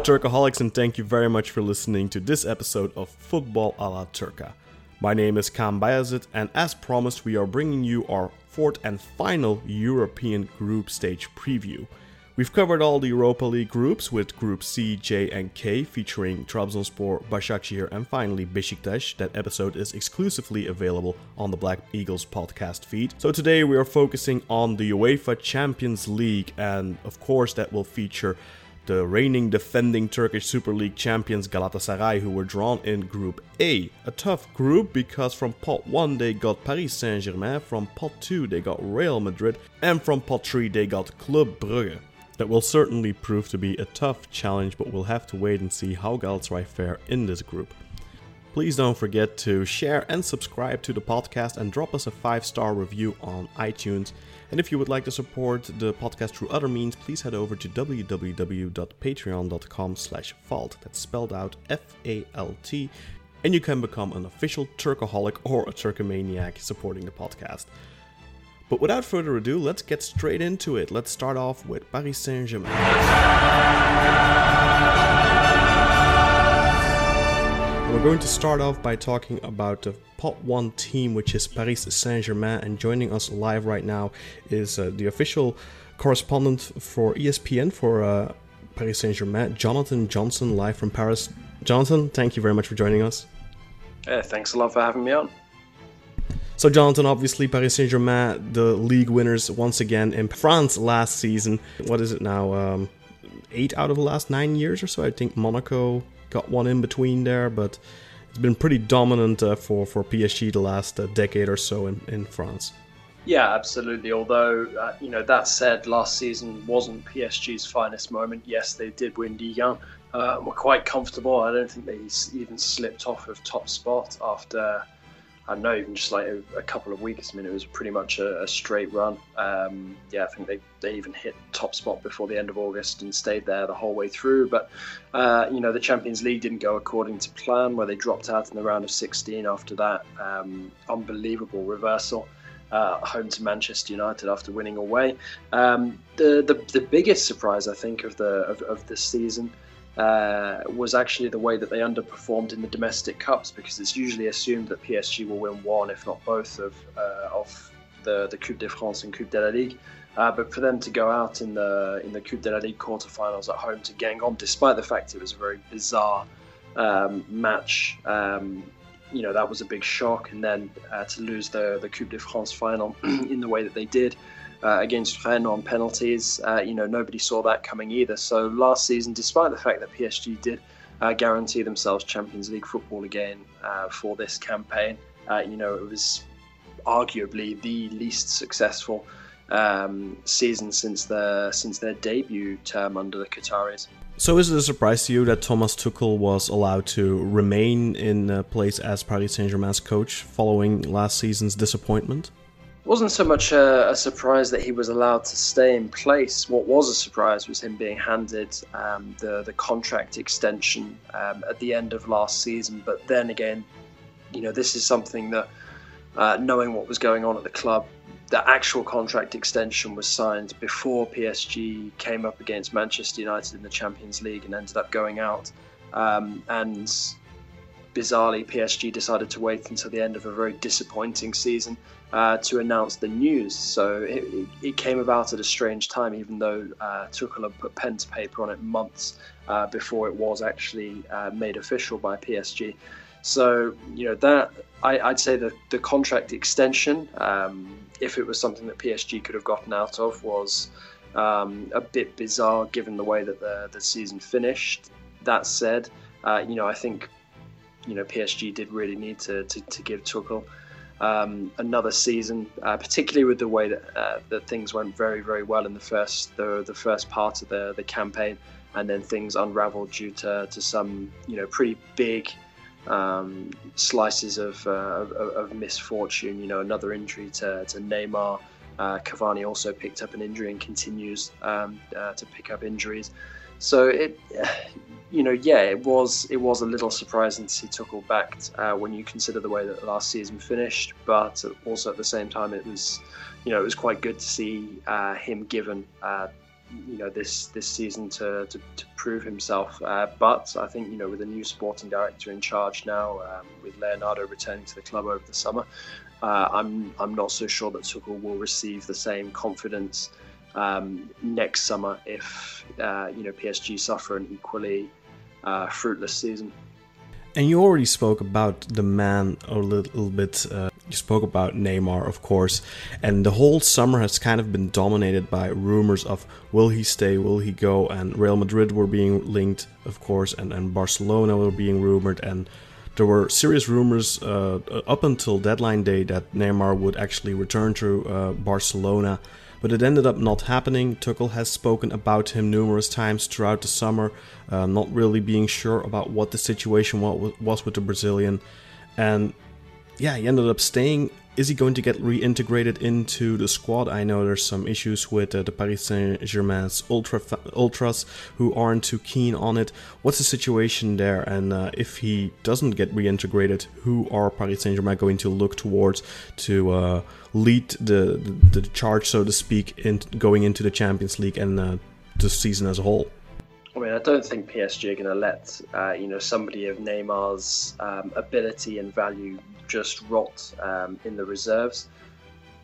Turkaholics, and thank you very much for listening to this episode of Football a la Turca. My name is Kam Bayazit, and as promised, we are bringing you our fourth and final European group stage preview. We've covered all the Europa League groups with Group C, J, and K featuring Trabzonspor, Başakşehir, and finally Besiktas. That episode is exclusively available on the Black Eagles podcast feed. So today we are focusing on the UEFA Champions League, and of course that will feature the reigning defending Turkish Super League champions Galatasaray, who were drawn in Group A. A tough group because from pot 1 they got Paris Saint Germain, from pot 2 they got Real Madrid, and from pot 3 they got Club Brugge. That will certainly prove to be a tough challenge, but we'll have to wait and see how Galatasaray fare in this group. Please don't forget to share and subscribe to the podcast and drop us a 5 star review on iTunes. And if you would like to support the podcast through other means, please head over to www.patreon.com slash falt. That's spelled out F-A-L-T. And you can become an official Turkaholic or a Turkomaniac supporting the podcast. But without further ado, let's get straight into it. Let's start off with Paris Saint Germain. We're going to start off by talking about the pot one team, which is Paris Saint Germain. And joining us live right now is uh, the official correspondent for ESPN for uh, Paris Saint Germain, Jonathan Johnson, live from Paris. Jonathan, thank you very much for joining us. Yeah, thanks a lot for having me on. So, Jonathan, obviously, Paris Saint Germain, the league winners once again in France last season. What is it now? Um, eight out of the last nine years or so. I think Monaco got one in between there, but it's been pretty dominant uh, for, for PSG the last uh, decade or so in, in France. Yeah, absolutely. Although, uh, you know, that said, last season wasn't PSG's finest moment. Yes, they did win Ligue 1. Uh, were quite comfortable. I don't think they even slipped off of top spot after I know, even just like a, a, couple of weeks. I mean, it was pretty much a, a straight run. Um, yeah, I think they, they even hit top spot before the end of August and stayed there the whole way through. But, uh, you know, the Champions League didn't go according to plan, where they dropped out in the round of 16 after that um, unbelievable reversal. Uh, home to Manchester United after winning away. Um, the, the the biggest surprise I think of the of, of this season uh, was actually the way that they underperformed in the domestic cups because it's usually assumed that PSG will win one, if not both, of uh, of the the Coupe de France and Coupe de la Ligue. Uh, but for them to go out in the in the Coupe de la Ligue quarterfinals at home to Guingamp, despite the fact it was a very bizarre um, match, um, you know that was a big shock. And then uh, to lose the the Coupe de France final in the way that they did uh, against Rennes on penalties. Uh, you know, nobody saw that coming either. So last season, despite the fact that PSG did uh, guarantee themselves Champions League football again uh, for this campaign, uh, you know, it was arguably the least successful um, season since their since their debut term under the Qataris. So, is it a surprise to you that Thomas Tuchel was allowed to remain in place as Paris Saint Germain's coach following last season's disappointment? Wasn't so much a, a, surprise that he was allowed to stay in place. What was a surprise was him being handed um, the the contract extension um, at the end of last season. But then again, you know, this is something that, uh, knowing what was going on at the club, the actual contract extension was signed before PSG came up against Manchester United in the Champions League and ended up going out. Um, and bizarrely, PSG decided to wait until the end of a very disappointing season uh, to announce the news. So it, it, came about at a strange time, even though uh, Tuchel had put pen to paper on it months uh, before it was actually uh, made official by PSG. So you know that I, would say that the contract extension, um, if it was something that PSG could have gotten out of, was um, a bit bizarre given the way that the, the season finished. That said, uh, you know I think you know PSG did really need to, to, to give Tuchel um, another season, uh, particularly with the way that uh, that things went very very well in the first the the first part of the the campaign, and then things unravelled due to to some you know pretty big. Um, slices of, uh, of, of misfortune, you know, another injury to, to Neymar. Uh, Cavani also picked up an injury and continues um, uh, to pick up injuries. So it, you know, yeah, it was it was a little surprising to see Tuchel backed uh, when you consider the way that last season finished, but also at the same time, it was, you know, it was quite good to see uh, him given uh, you know this this season to, to, to prove himself. Uh, but I think you know with a new sporting director in charge now, um, with Leonardo returning to the club over the summer, uh, I'm I'm not so sure that Tuchel will receive the same confidence um, next summer if uh, you know PSG suffer an equally uh, fruitless season. And you already spoke about the man a little bit. Uh, you spoke about Neymar, of course, and the whole summer has kind of been dominated by rumors of will he stay, will he go, and Real Madrid were being linked, of course, and, and Barcelona were being rumored, and there were serious rumors uh, up until deadline day that Neymar would actually return to uh, Barcelona but it ended up not happening. Tuchel has spoken about him numerous times throughout the summer, uh, not really being sure about what the situation was with the Brazilian. And yeah, he ended up staying. Is he going to get reintegrated into the squad? I know there's some issues with uh, the Paris Saint Germain's ultra ultras who aren't too keen on it. What's the situation there? And uh, if he doesn't get reintegrated, who are Paris Saint Germain going to look towards to uh, lead the, the, the charge, so to speak, in going into the Champions League and uh, the season as a whole? I mean, I don't think PSG are going to let uh, you know somebody of Neymar's um, ability and value just rot um, in the reserves.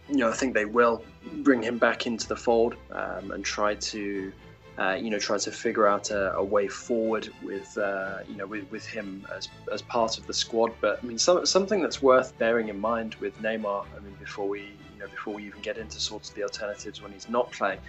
You know, I think they will bring him back into the fold um, and try to uh, you know, try to figure out a, a way forward with, uh, you know, with, with him as, as part of the squad. But I mean, some, something that's worth bearing in mind with Neymar. I mean, before we, you know, before we even get into sorts of the alternatives when he's not playing,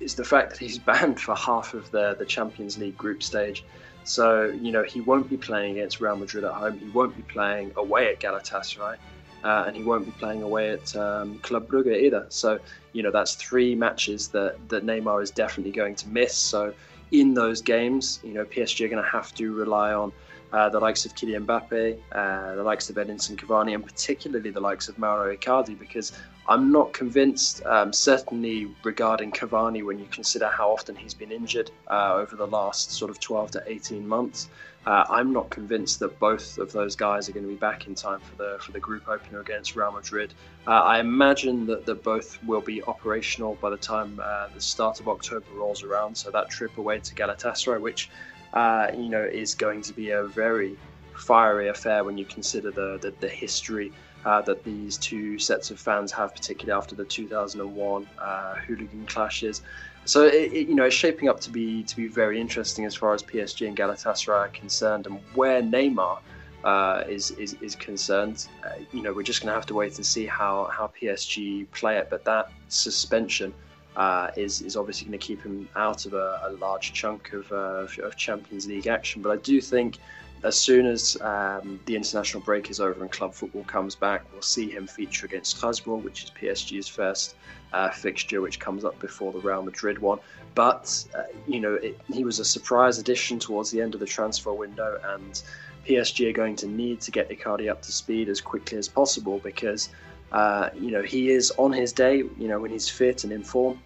is the fact that he's banned for half of the the Champions League group stage. So you know, he won't be playing against Real Madrid at home. He won't be playing away at Galatasaray uh, and he won't be playing away at um, Club Brugge either. So you know that's three matches that that Neymar is definitely going to miss. So in those games, you know PSG are going to have to rely on. Uh, the likes of Kylian Mbappe, uh, the likes of Edinson Cavani, and particularly the likes of Mauro Icardi, because I'm not convinced, um, certainly regarding Cavani, when you consider how often he's been injured uh, over the last sort of 12 to 18 months. Uh, I'm not convinced that both of those guys are going to be back in time for the for the group opener against Real Madrid. Uh, I imagine that, that both will be operational by the time uh, the start of October rolls around. So that trip away to Galatasaray, which uh, you know is going to be a very fiery affair when you consider the the, the history. Uh, that these two sets of fans have, particularly after the 2001 uh, hooligan clashes. So it, it, you know, it's shaping up to be to be very interesting as far as PSG and Galatasaray are concerned, and where Neymar uh, is, is is concerned. Uh, you know, we're just going to have to wait and see how how PSG play it. But that suspension uh, is is obviously going to keep him out of a, a large chunk of, uh, of Champions League action. But I do think as soon as um, the international break is over and club football comes back, we'll see him feature against Strasbourg, which is PSG's first uh, fixture, which comes up before the Real Madrid one. But, uh, you know, it, he was a surprise addition towards the end of the transfer window, and PSG are going to need to get Icardi up to speed as quickly as possible because, uh, you know, he is on his day, you know, when he's fit and in form.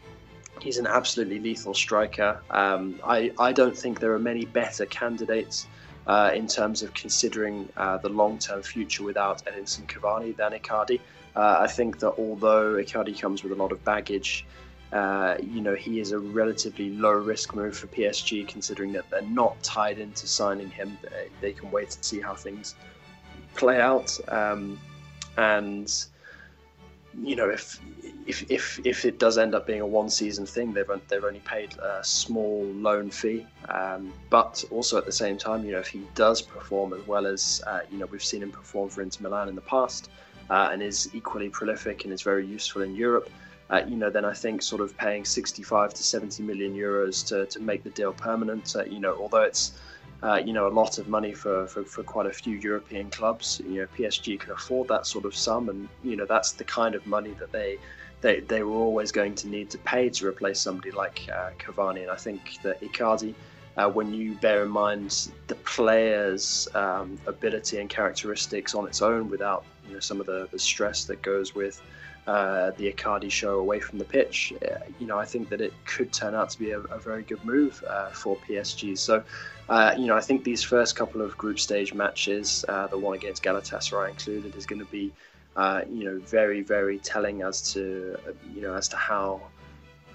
He's an absolutely lethal striker. Um, I, I don't think there are many better candidates uh, in terms of considering uh, the long-term future without Edinson Cavani than Icardi. Uh, I think that although Icardi comes with a lot of baggage, uh, you know he is a relatively low-risk move for PSG, considering that they're not tied into signing him. They, they can wait and see how things play out, um, and you know if if if if it does end up being a one season thing, they've they've only paid a small loan fee. Um, but also at the same time, you know, if he does perform as well as uh, you know we've seen him perform for Inter Milan in the past, uh, and is equally prolific and is very useful in Europe. Uh, you know, then I think sort of paying 65 to 70 million euros to, to make the deal permanent. Uh, you know, although it's uh, you know, a lot of money for, for, for, quite a few European clubs. You know, PSG can afford that sort of sum, and you know that's the kind of money that they they, they were always going to need to pay to replace somebody like uh, Cavani. And I think that Icardi, uh, when you bear in mind the player's um, ability and characteristics on its own, without you know some of the, the stress that goes with uh, the Icardi show away from the pitch, uh, you know I think that it could turn out to be a, a very good move uh, for PSG. So. Uh, you know, I think these first couple of group stage matches, the one against Galatasaray included, is going to be uh, you know, very, very telling as to, you know, as to how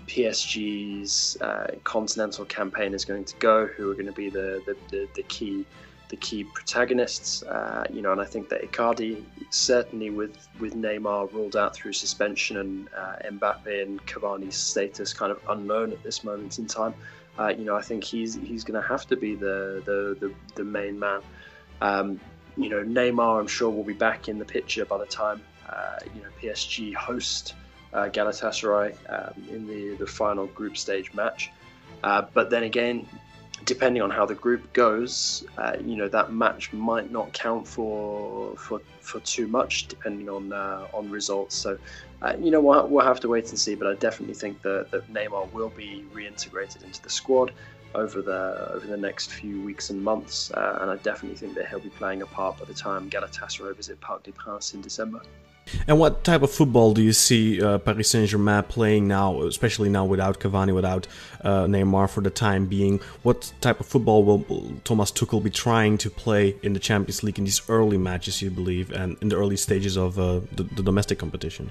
PSG's uh, continental campaign is going to go, who are going to be the, the, the, the key the key protagonists. Uh, you know, and I think that Icardi certainly with with Neymar ruled out through suspension and uh, Mbappe and Cavani's status kind of unknown at this moment in time. Uh, you know, I think he's he's going to have to be the the the, the main man. Um, you know, Neymar, I'm sure, will be back in the picture by the time uh, you know PSG host uh, Galatasaray um, in the, the final group stage match. Uh, but then again, depending on how the group goes, uh, you know that match might not count for for, for too much, depending on uh, on results. So, uh, you know we'll, we'll have to wait and see. But I definitely think that, that Neymar will be reintegrated into the squad over the over the next few weeks and months, uh, and I definitely think that he'll be playing a part by the time Galatasaray visit Parc des Princes in December. And what type of football do you see uh, Paris Saint Germain playing now, especially now without Cavani, without uh, Neymar for the time being? What type of football will Thomas Tuchel be trying to play in the Champions League in these early matches, you believe, and in the early stages of uh, the, the, domestic competition?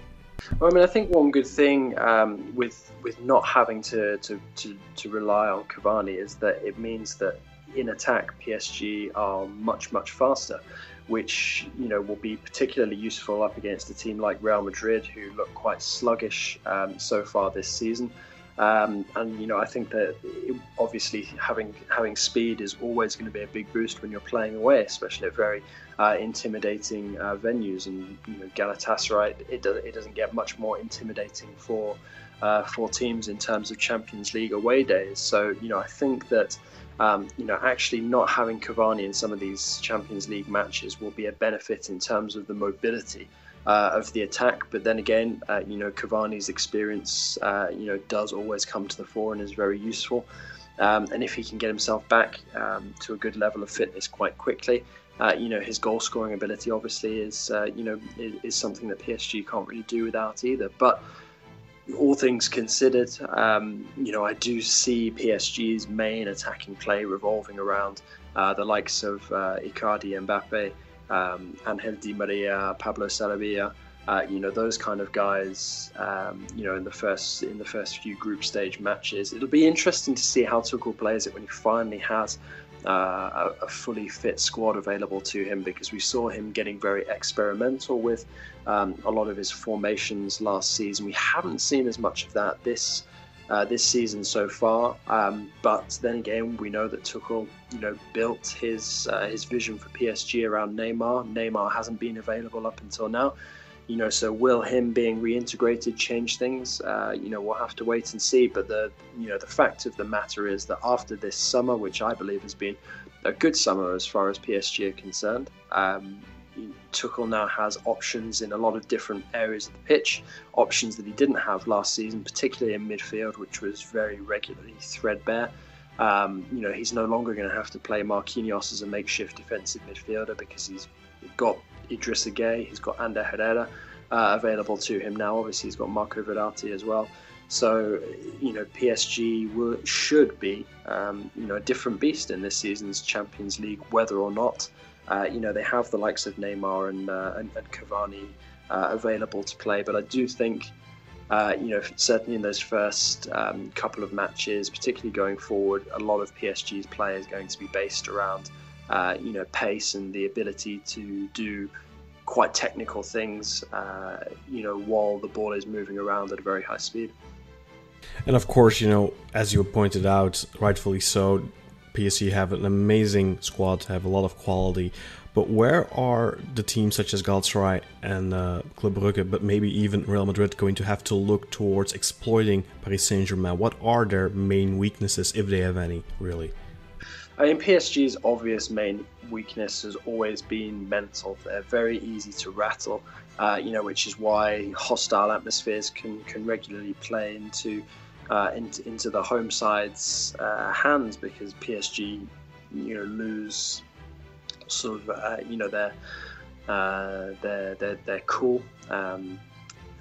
Well, I mean, I think one good thing um, with with not having to, to, to, to rely on Cavani is that it means that in attack, PSG are much, much faster which you know will be particularly useful up against a team like Real Madrid, who look quite sluggish um, so far this season. Um, and you know, I think that it, obviously having having speed is always going to be a big boost when you're playing away, especially at very uh, intimidating uh, venues. And you know, Galatasaray, it, does, it doesn't get much more intimidating for uh, for teams in terms of Champions League away days. So you know, I think that um, you know, actually not having Cavani in some of these Champions League matches will be a benefit in terms of the mobility uh, of the attack. But then again, uh, you know, Cavani's experience, uh, you know, does always come to the fore and is very useful. Um, and if he can get himself back um, to a good level of fitness quite quickly, uh, you know, his goal scoring ability obviously is, uh, you know, is, is something that PSG can't really do without either. But all things considered, um, you know, I do see PSG's main attacking play revolving around uh, the likes of uh, Icardi, Mbappe, um, Angel Di Maria, Pablo Sarabia. Uh, you know those kind of guys. Um, you know in the first in the first few group stage matches, it'll be interesting to see how Tuchel plays it when he finally has uh, a, a, fully fit squad available to him because we saw him getting very experimental with um, a lot of his formations last season. We haven't seen as much of that this uh, this season so far, um, but then again, we know that Tuchel, you know, built his uh, his vision for PSG around Neymar. Neymar hasn't been available up until now you know, so will him being reintegrated change things? Uh, you know, we'll have to wait and see. But the, you know, the fact of the matter is that after this summer, which I believe has been a good summer as far as PSG are concerned, um, Tuchel now has options in a lot of different areas of the pitch, options that he didn't have last season, particularly in midfield, which was very regularly threadbare. Um, you know, he's no longer going to have to play Marquinhos as a makeshift defensive midfielder because he's got Idrissa Gueye, he's got Ander Herrera uh, available to him now. Obviously, he's got Marco Verratti as well. So, you know, PSG will, should be, um, you know, a different beast in this season's Champions League, whether or not, uh, you know, they have the likes of Neymar and, uh, and, and, Cavani uh, available to play. But I do think, uh, you know, certainly in those first um, couple of matches, particularly going forward, a lot of PSG's play is going to be based around uh, you know, pace and the ability to do quite technical things, uh, you know, while the ball is moving around at a very high speed. And of course, you know, as you pointed out, rightfully so, PSG have an amazing squad, have a lot of quality. But where are the teams such as Galatasaray and uh, Club Brugge, but maybe even Real Madrid, going to have to look towards exploiting Paris Saint-Germain? What are their main weaknesses, if they have any, really? I mean, PSG's obvious main weakness has always been mental. They're very easy to rattle, uh, you know, which is why hostile atmospheres can, can regularly play into, uh, into, into the home side's uh, hands because PSG, you know, lose sort of, uh, you know, their, uh, their, their, their cool. Um,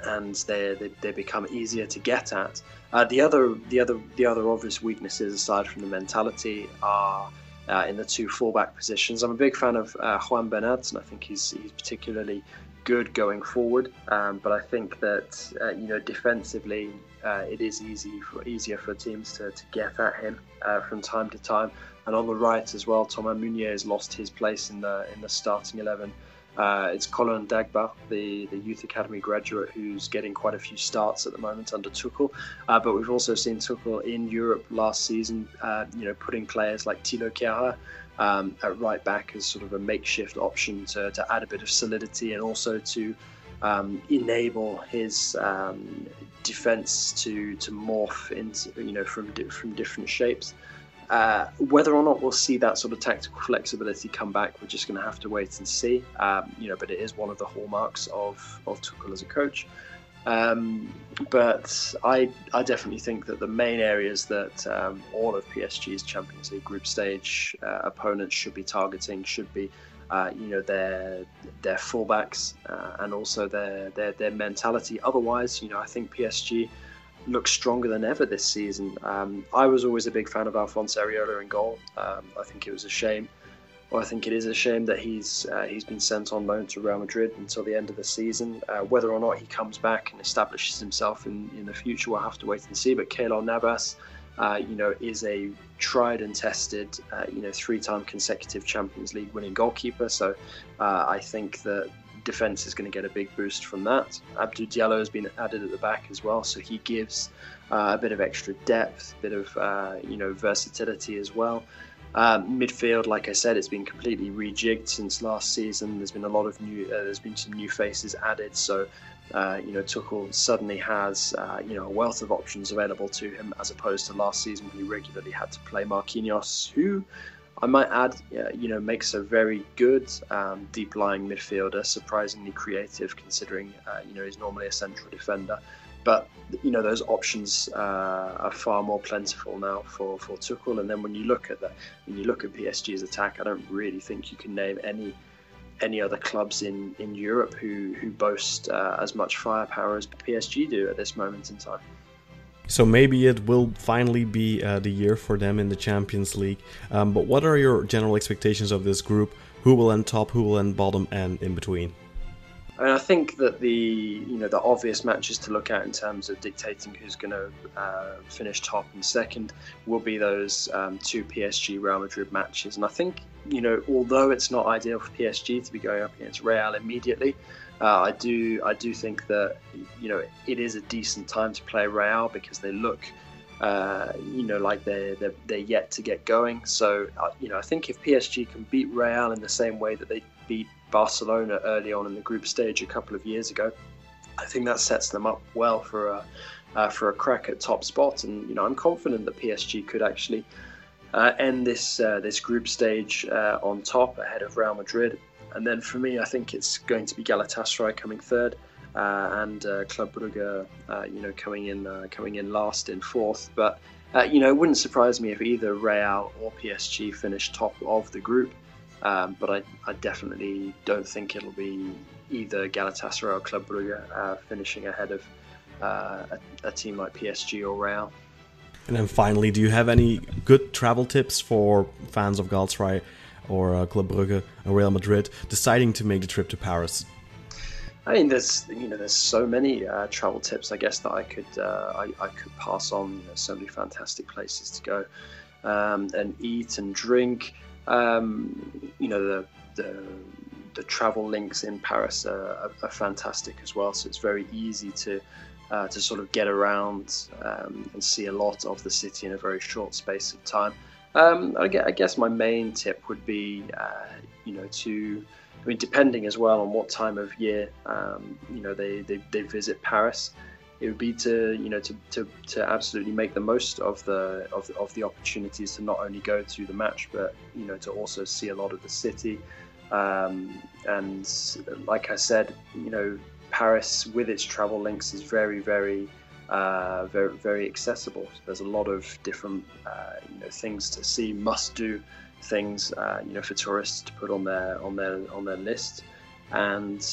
and they, they, they become easier to get at. Uh, the other the other the other obvious weaknesses aside from the mentality are uh, in the two fullback positions. I'm a big fan of uh, Juan Bernat, and I think he's he's particularly good going forward. Um, but I think that uh, you know defensively, uh, it is easy for easier for teams to, to get at him uh, from time to time. And on the right as well, Thomas Meunier has lost his place in the in the starting eleven. Uh, it's Colin Dagba, the, the youth academy graduate, who's getting quite a few starts at the moment under Tuchel. Uh, but we've also seen Tuchel in Europe last season, uh, you know, putting players like Thilo Kehrer um, at right back as sort of a makeshift option to, to add a bit of solidity and also to um, enable his um, defense to to morph into you know from from different shapes. Uh, whether or not we'll see that sort of tactical flexibility come back, we're just going to have to wait and see. Um, you know, but it is one of the hallmarks of of Tuchel as a coach. Um, but I I definitely think that the main areas that um, all of PSG's Champions League group stage uh, opponents should be targeting should be. Uh, you know their their fullbacks uh, and also their, their their mentality. Otherwise, you know, I think PSG looks stronger than ever this season. Um, I was always a big fan of Alphonse Areola in goal. Um, I think it was a shame. Well, I think it is a shame that he's uh, he's been sent on loan to Real Madrid until the end of the season. Uh, whether or not he comes back and establishes himself in, in the future, we'll have to wait and see. But Keylor Navas, uh, you know, is a tried and tested, uh, you know, three-time consecutive Champions League winning goalkeeper. So uh, I think that defense is going to get a big boost from that. Abdou Diallo has been added at the back as well, so he gives uh, a bit of extra depth, a bit of uh, you know versatility as well. Um, midfield, like I said, it's been completely rejigged since last season. There's been a lot of new, uh, there's been some new faces added. So, uh, you know, Tuchel suddenly has, uh, you know, a wealth of options available to him as opposed to last season when he regularly had to play Marquinhos, who I might add, you know, makes a very good um, deep lying midfielder, surprisingly creative considering, uh, you know, he's normally a central defender. But you know those options uh, are far more plentiful now for for Tuchel. And then when you look at that, when you look at PSG's attack, I don't really think you can name any any other clubs in, in Europe who who boast uh, as much firepower as PSG do at this moment in time. So maybe it will finally be uh, the year for them in the Champions League. Um, but what are your general expectations of this group? Who will end top? Who will end bottom? And in between? Mean, I think that the you know the obvious matches to look at in terms of dictating who's going to uh, finish top and second will be those um, two PSG Real Madrid matches, and I think you know although it's not ideal for PSG to be going up against Real immediately, uh, I do I do think that you know it is a decent time to play Real because they look. Uh, you know, like they're, they're, they're yet to get going. So, uh, you know, I think if PSG can beat Real in the same way that they beat Barcelona early on in the group stage a couple of years ago, I think that sets them up well for a uh, for a crack at top spot. And you know, I'm confident that PSG could actually uh, end this uh, this group stage on top ahead of Real Madrid. And then for me, I think it's going to be Galatasaray coming third. Uh, and uh, Club Brugge, you know, coming in coming in last in fourth. But you know, it wouldn't surprise me if either Real or PSG finished top of the group. Um, but I, I, definitely don't think it'll be either Galatasaray or Club Brugge uh, finishing ahead of uh, a, a, team like PSG or Real. And then finally, do you have any good travel tips for fans of Galatasaray or uh, Club Brugge or Real Madrid deciding to make the trip to Paris? I mean, there's you know there's so many uh, travel tips I guess that I could uh, I, I, could pass on. You know, so many fantastic places to go um, and eat and drink. Um, you know, the, the, the travel links in Paris are, are, are, fantastic as well. So it's very easy to uh, to sort of get around um, and see a lot of the city in a very short space of time. Um, I, guess my main tip would be, uh, you know, to I mean, depending as well on what time of year, um, you know, they, they, they visit Paris it would be to you know to, to, to absolutely make the most of the of, of the opportunities to not only go to the match but you know to also see a lot of the city. Um, and like I said you know Paris with its travel links is very very uh, very very accessible. There's a lot of different uh, you know things to see must do things uh, you know for tourists to put on their on their on their list. And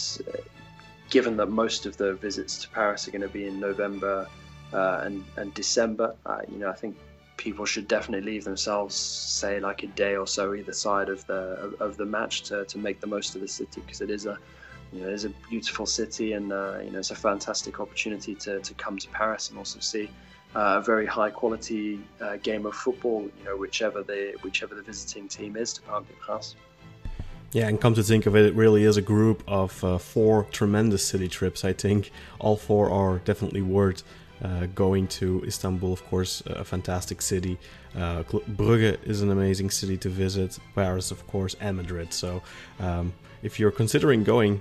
given that most of the visits to Paris are going to be in November uh, and, and December, uh, you know, I think people should definitely leave themselves, say, like a day or so either side of the of, the match to, to make the most of the city because it is a you know, it's a beautiful city, and uh, you know, it's a fantastic opportunity to, to come to Paris and also see uh, a very high quality uh, game of football. You know, whichever the whichever the visiting team is to Parc des Princes. Yeah, and come to think of it, it really is a group of uh, four tremendous city trips. I think all four are definitely worth uh, going to Istanbul, of course, a fantastic city. Uh, Brugge is an amazing city to visit. Paris, of course, and Madrid. So, um, if you're considering going,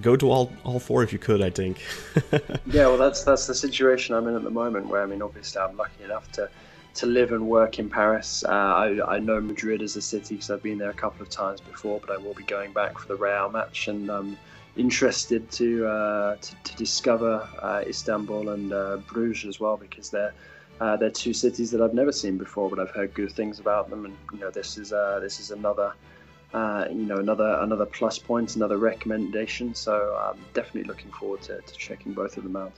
go to all all four if you could. I think. yeah, well, that's that's the situation I'm in at the moment. Where I mean, obviously, I'm lucky enough to to live and work in Paris. Uh, I, I know Madrid as a city because I've been there a couple of times before, but I will be going back for the Real match and. I'm interested to uh, to, to, discover uh, Istanbul and uh, Bruges as well because they're uh, they're two cities that I've never seen before, but I've heard good things about them. And you know, this is uh, this is another uh, you know another another plus point, another recommendation. So I'm definitely looking forward to, to checking both of them out.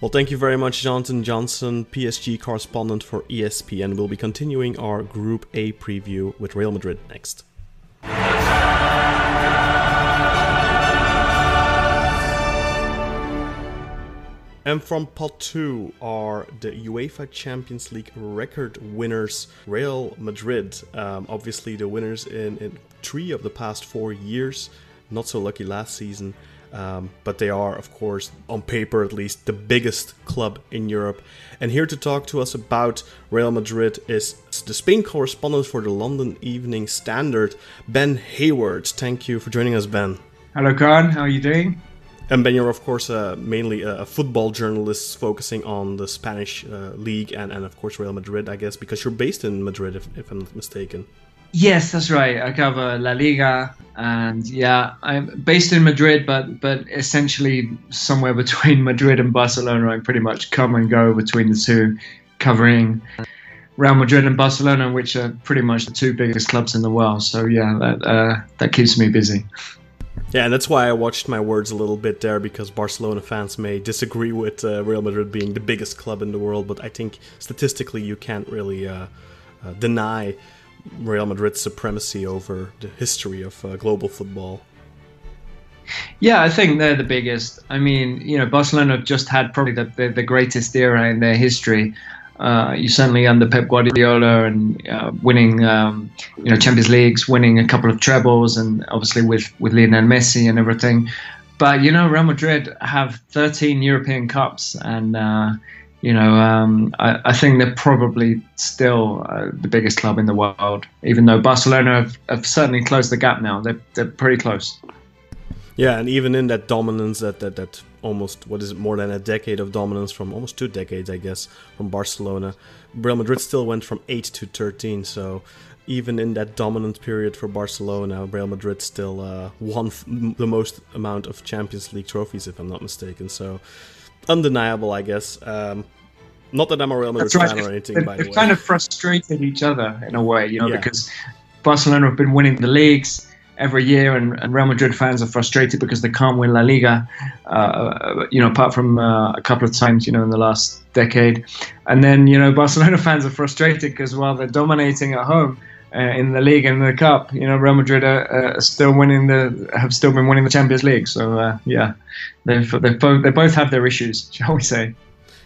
Well, thank you very much, Jonathan Johnson, PSG correspondent for ESPN. We'll be continuing our Group A preview with Real Madrid next. And from pot two are the UEFA Champions League record winners, Real Madrid. Um, obviously, the winners in, in three of the past four years. Not so lucky last season. Um, but they are, of course, on paper at least, the biggest club in Europe. And here to talk to us about Real Madrid is the Spain correspondent for the London Evening Standard, Ben Hayward. Thank you for joining us, Ben. Hello, Khan. How are you doing? And Ben, you're of course uh, mainly a football journalist focusing on the Spanish uh, league and, and of course Real Madrid, I guess, because you're based in Madrid, if, if I'm not mistaken. Yes, that's right. I cover La Liga, and yeah, I'm based in Madrid, but but essentially somewhere between Madrid and Barcelona. I pretty much come and go between the two, covering Real Madrid and Barcelona, which are pretty much the two biggest clubs in the world. So yeah, that uh, that keeps me busy. Yeah, and that's why I watched my words a little bit there because Barcelona fans may disagree with uh, Real Madrid being the biggest club in the world, but I think statistically you can't really uh, uh, deny Real Madrid's supremacy over the history of uh, global football. Yeah, I think they're the biggest. I mean, you know, Barcelona have just had probably the, the, the greatest era in their history uh, you certainly under Pep Guardiola and uh, winning, um, you know, Champions Leagues, winning a couple of trebles, and obviously with with Lionel Messi and everything. But you know, Real Madrid have 13 European Cups, and uh, you know, um, I, I, think they're probably still uh, the biggest club in the world. Even though Barcelona have, have certainly closed the gap now, they're they're pretty close. Yeah, and even in that dominance, that that that almost what is it more than a decade of dominance from almost two decades, I guess, from Barcelona, Real Madrid still went from eight to thirteen. So even in that dominant period for Barcelona, Real Madrid still uh, won the most amount of Champions League trophies, if I'm not mistaken. So undeniable, I guess. Um, not that I'm a Real Madrid right. fan or anything. They've, by they've kind of frustrated each other in a way, you know, yeah. because Barcelona have been winning the leagues every year, and, and, Real Madrid fans are frustrated because they can't win La Liga. Uh, you know, apart from uh, a couple of times, you know, in the last decade, and then you know, Barcelona fans are frustrated because while they're dominating at home. Uh, in the league and the cup, you know, Real Madrid are, still winning the have still been winning the Champions League. So uh, yeah, they've, they've both they both have their issues, shall we say?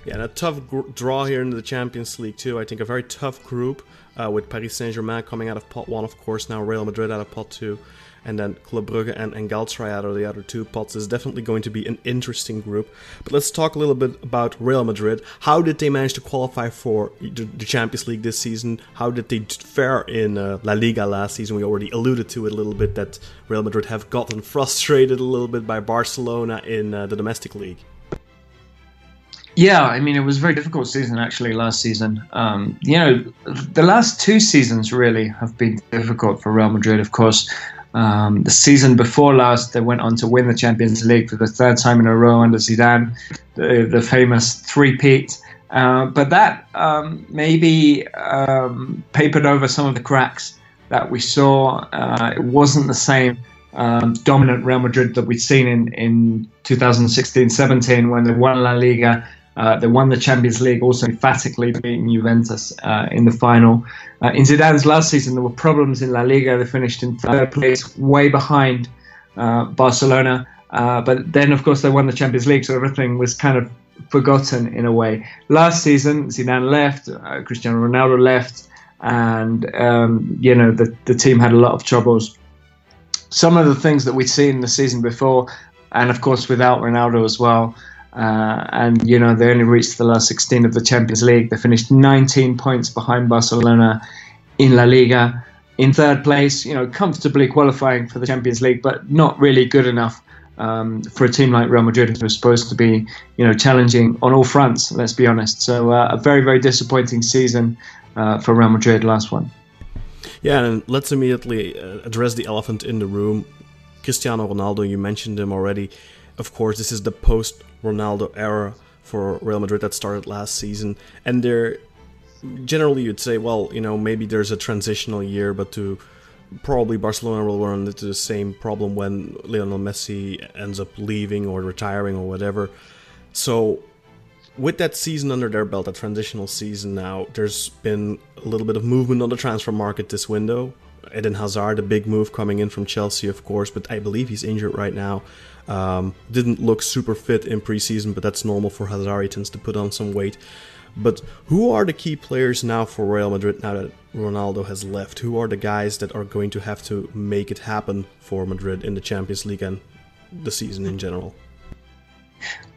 Yeah, and a tough gr- draw here in the Champions League too. I think a very tough group uh, with Paris Saint Germain coming out of pot one, of course. Now Real Madrid out of pot two and then Club Brugge and, and of the other two pots is definitely going to be an interesting group. But let's talk a little bit about Real Madrid. How did they manage to qualify for the, the Champions League this season? How did they fare in uh, La Liga last season? We already alluded to it a little bit that Real Madrid have gotten frustrated a little bit by Barcelona in uh, the domestic league. Yeah, I mean, it was a very difficult season actually last season. Um, you know, the last two seasons really have been difficult for Real Madrid. Of course, um, the season before last, they went on to win the Champions League for the third time in a row under Zidane, the, the famous three-peat. Uh, but that um, maybe um, papered over some of the cracks that we saw. Uh, it wasn't the same um, dominant Real Madrid that we'd seen in, in 2016-17 when they won La Liga uh, they won the Champions League, also emphatically beating Juventus uh, in the final. Uh, in Zidane's last season, there were problems in La Liga. They finished in third place, way behind uh, Barcelona. Uh, but then, of course, they won the Champions League, so everything was kind of forgotten in a way. Last season, Zidane left, uh, Cristiano Ronaldo left, and um, you know the the team had a lot of troubles. Some of the things that we'd seen the season before, and of course without Ronaldo as well. Uh, and you know they only reached the last 16 of the Champions League. They finished 19 points behind Barcelona in La Liga, in third place. You know, comfortably qualifying for the Champions League, but not really good enough um, for a team like Real Madrid, who was supposed to be, you know, challenging on all fronts. Let's be honest. So uh, a very, very disappointing season uh, for Real Madrid. Last one. Yeah, and let's immediately uh, address the elephant in the room. Cristiano Ronaldo, you mentioned him already. Of course, this is the post Ronaldo era for Real Madrid that started last season, and there generally you'd say, well, you know, maybe there's a transitional year, but to probably Barcelona will run into the same problem when Lionel Messi ends up leaving or retiring or whatever. So, with that season under their belt, a transitional season now, there's been a little bit of movement on the transfer market this window. Eden Hazard, a big move coming in from Chelsea, of course, but I believe he's injured right now. Um, didn't look super fit in preseason, but that's normal for Hazard. He tends to put on some weight. But who are the key players now for Real Madrid now that Ronaldo has left? Who are the guys that are going to have to make it happen for Madrid in the Champions League and the season in general?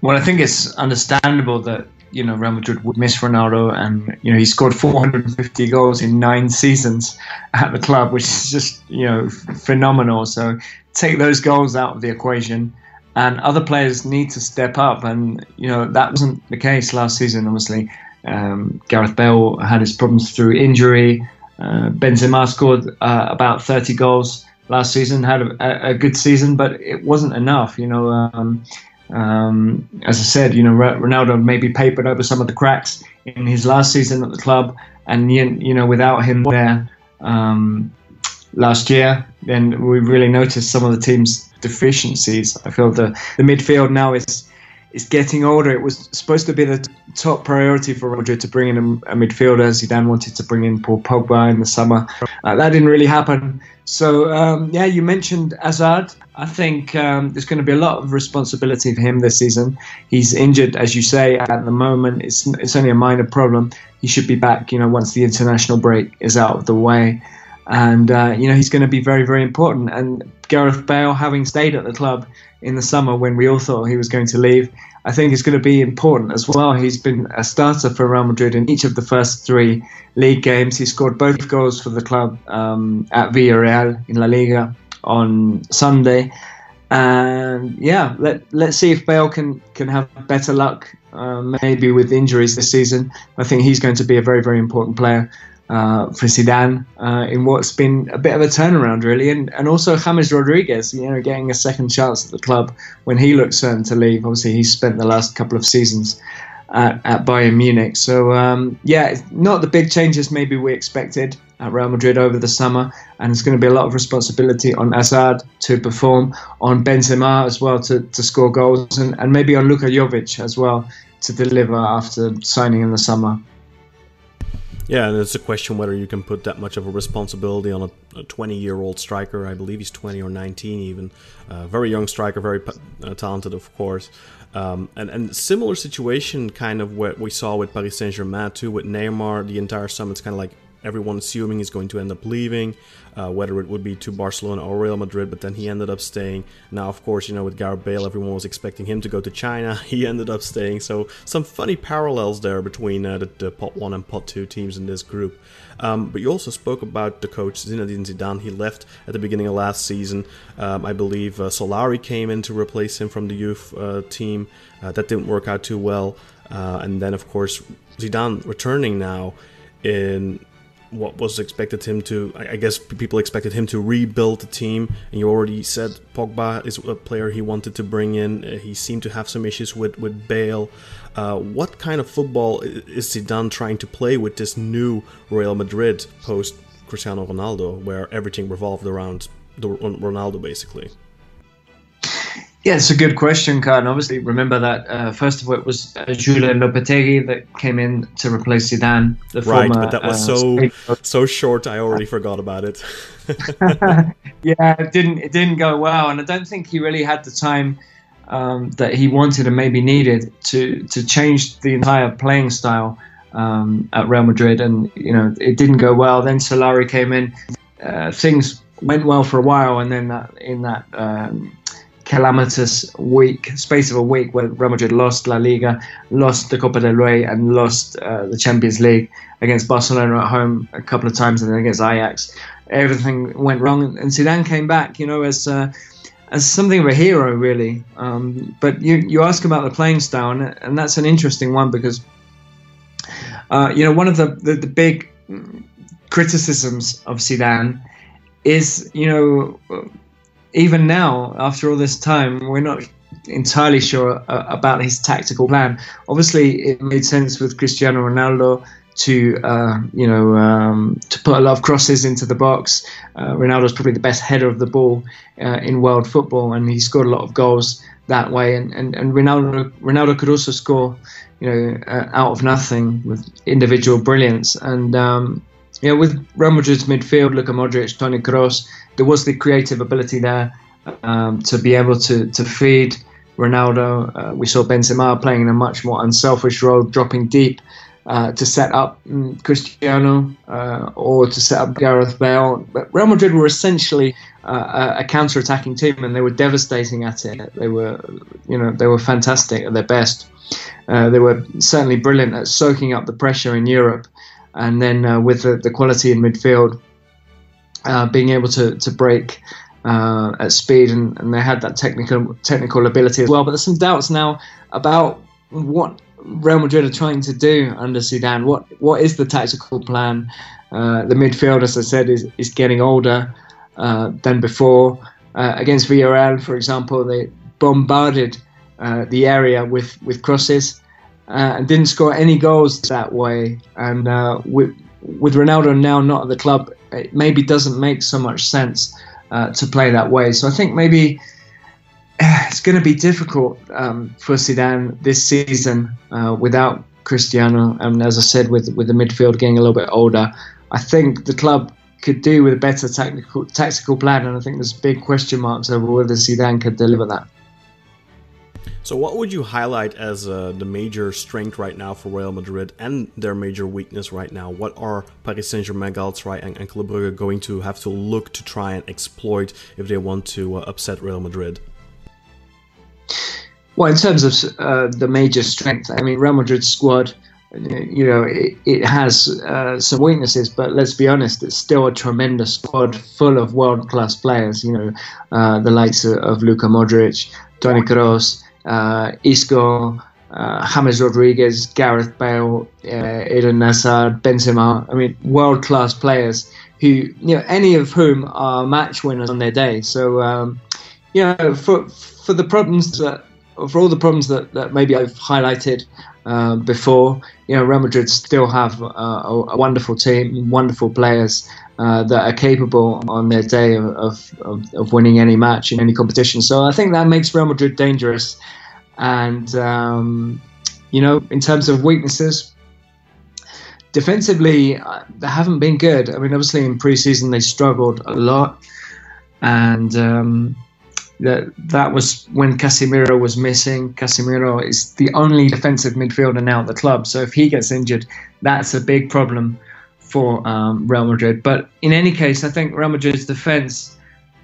Well, I think it's understandable that you know Real Madrid would miss Ronaldo, and you know he scored 450 goals in nine seasons at the club, which is just you know phenomenal. So take those goals out of the equation, and other players need to step up, and you know that wasn't the case last season. Obviously, um, Gareth Bale had his problems through injury. Uh, Benzema scored uh, about 30 goals last season, had a, a, good season, but it wasn't enough. You know, um, um, as I said, you know, Ronaldo maybe papered over some of the cracks in his last season at the club, and you know, without him there um, last year, then we really noticed some of the team's deficiencies. I feel the the midfield now is is getting older. It was supposed to be the top priority for Roger to bring in a, a midfielder. Zidane wanted to bring in Paul Pogba in the summer. Uh, that didn't really happen. So um, yeah, you mentioned Hazard. I think um, there's going to be a lot of responsibility for him this season. He's injured, as you say, at the moment. It's it's only a minor problem. He should be back, you know, once the international break is out of the way. And uh, you know he's going to be very, very important. And Gareth Bale, having stayed at the club, in the summer when we all thought he was going to leave, I think is going to be important as well. He's been a starter for Real Madrid in each of the first three league games. He scored both goals for the club um, at Villarreal in La Liga on Sunday. And yeah, let let's see if Bale can can have better luck, uh, maybe with injuries this season. I think he's going to be a very very important player uh, for Zidane uh, in what's been a bit of a turnaround, really, and and also James Rodriguez, you know, getting a second chance at the club when he looks certain to leave. Obviously, he's spent the last couple of seasons at, at Bayern Munich. So um, yeah, not the big changes maybe we expected at Real Madrid over the summer, and it's going to be a lot of responsibility on Hazard to perform, on Benzema as well to, to score goals, and, and maybe on Luka Jovic as well to deliver after signing in the summer. Yeah, and it's a question whether you can put that much of a responsibility on a 20 year old striker. I believe he's 20 or 19 even. Uh, very young striker, very uh, talented, of course. Um, and, and similar situation kind of what we saw with Paris Saint Germain too, with Neymar. The entire summit's kind of like everyone assuming he's going to end up leaving, uh, whether it would be to Barcelona or Real Madrid, but then he ended up staying. Now, of course, you know, with Gareth Bale, everyone was expecting him to go to China. He ended up staying. So, some funny parallels there between uh, the, the, pot 1 and pot 2 teams in this group. Um, but you also spoke about the coach, Zinedine Zidane. He left at the beginning of last season. Um, I believe uh, Solari came in to replace him from the youth uh, team. Uh, that didn't work out too well. Uh, and then, of course, Zidane returning now in what was expected him to. I guess people expected him to rebuild the team, and you already said Pogba is a player he wanted to bring in. Uh, he seemed to have some issues with with Bale. Uh, what kind of football is Zidane trying to play with this new Real Madrid post Cristiano Ronaldo, where everything revolved around the Ronaldo basically? Yeah, it's a good question, Khan. Obviously, remember that uh, first of all, it was uh, Julen Lopetegui that came in to replace Zidane. The right, former, but that was uh, so so short. I already forgot about it. yeah, it didn't it didn't go well, and I don't think he really had the time um, that he wanted and maybe needed to to change the entire playing style um, at Real Madrid, and you know it didn't go well. Then Solari came in, uh, things went well for a while, and then that, in that. Um, calamitous week, space of a week, where Real Madrid lost La Liga, lost the Copa del Rey, and lost uh, the Champions League against Barcelona at home a couple of times, and then against Ajax. Everything went wrong, and Zidane came back, you know, as uh, as something of a hero, really. Um, but you you ask about the playing style, and, and that's an interesting one because, uh, you know, one of the, the, the big criticisms of Zidane is, you know even now, after all this time, we're not entirely sure uh, about his tactical plan. Obviously, it made sense with Cristiano Ronaldo to uh, you know um, to put a lot of crosses into the box. Uh, Ronaldo's probably the best header of the ball uh, in world football, and he scored a lot of goals that way. And and, and Ronaldo Ronaldo could also score you know uh, out of nothing with individual brilliance. And um, with Real Madrid's midfield, Luka Modric, Toni Kroos there was the creative ability there um, to be able to to feed Ronaldo. Uh, we saw Benzema playing in a much more unselfish role, dropping deep uh, to set up um, Cristiano uh, or to set up Gareth Bale. But Real Madrid were essentially uh, a counter-attacking team, and they were devastating at it. They were, you know, they were fantastic at their best. Uh, they were certainly brilliant at soaking up the pressure in Europe, and then uh, with the, the quality in midfield uh, being able to to break uh, at speed, and, and they had that technical technical ability as well. But there's some doubts now about what Real Madrid are trying to do under Zidane. What what is the tactical plan? Uh, the midfield, as I said, is is getting older uh, than before. Uh, against Villarreal, for example, they bombarded uh, the area with with crosses. and didn't score any goals that way. And with with Ronaldo now not at the club, it maybe doesn't make so much sense uh, to play that way. So I think maybe it's going to be difficult um, for Zidane this season uh, without Cristiano. And as I said, with with the midfield getting a little bit older, I think the club could do with a better technical tactical plan. And I think there's big question marks over whether Zidane could deliver that. So, what would you highlight as uh, the major strength right now for Real Madrid and their major weakness right now? What are Paris Saint Germain, and, and Club Brugge going to have to look to try and exploit if they want to uh, upset Real Madrid? Well, in terms of uh, the major strength, I mean, Real Madrid's squad, you know, it, it has uh, some weaknesses, but let's be honest, it's still a tremendous squad full of world class players. You know, uh, the likes of, of Luka Modric, Toni Kroos Isco, uh, James Rodriguez, Gareth Bale, uh, Eden Hazard, Benzema. I mean, world class players who, you know, any of whom are match winners on their day. So, um, you know, for for the problems that, for all the problems that, that maybe I've highlighted uh, before, you know, Real Madrid still have uh, a, a, wonderful team, wonderful players uh, that are capable on their day of, of, of, winning any match in any competition. So I think that makes Real Madrid dangerous. And, um, you know, in terms of weaknesses, defensively, uh, they haven't been good. I mean, obviously in preseason they struggled a lot. And, um, that that was when Casemiro was missing. Casemiro is the only defensive midfielder now at the club, so if he gets injured, that's a big problem for um, Real Madrid. But in any case, I think Real Madrid's defense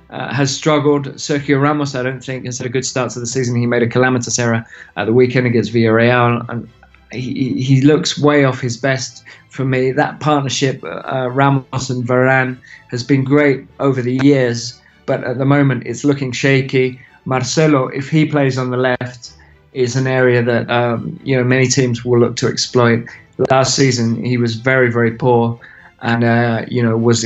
uh, has struggled. Sergio Ramos, I don't think, has had a good start to the season. He made a calamitous error at the weekend against Villarreal, and he, he looks way off his best for me. That partnership, uh, Ramos and Varane, has been great over the years but at the moment it's looking shaky. Marcelo, if he plays on the left, is an area that um, you know many teams will look to exploit. Last season he was very very poor, and uh, you know was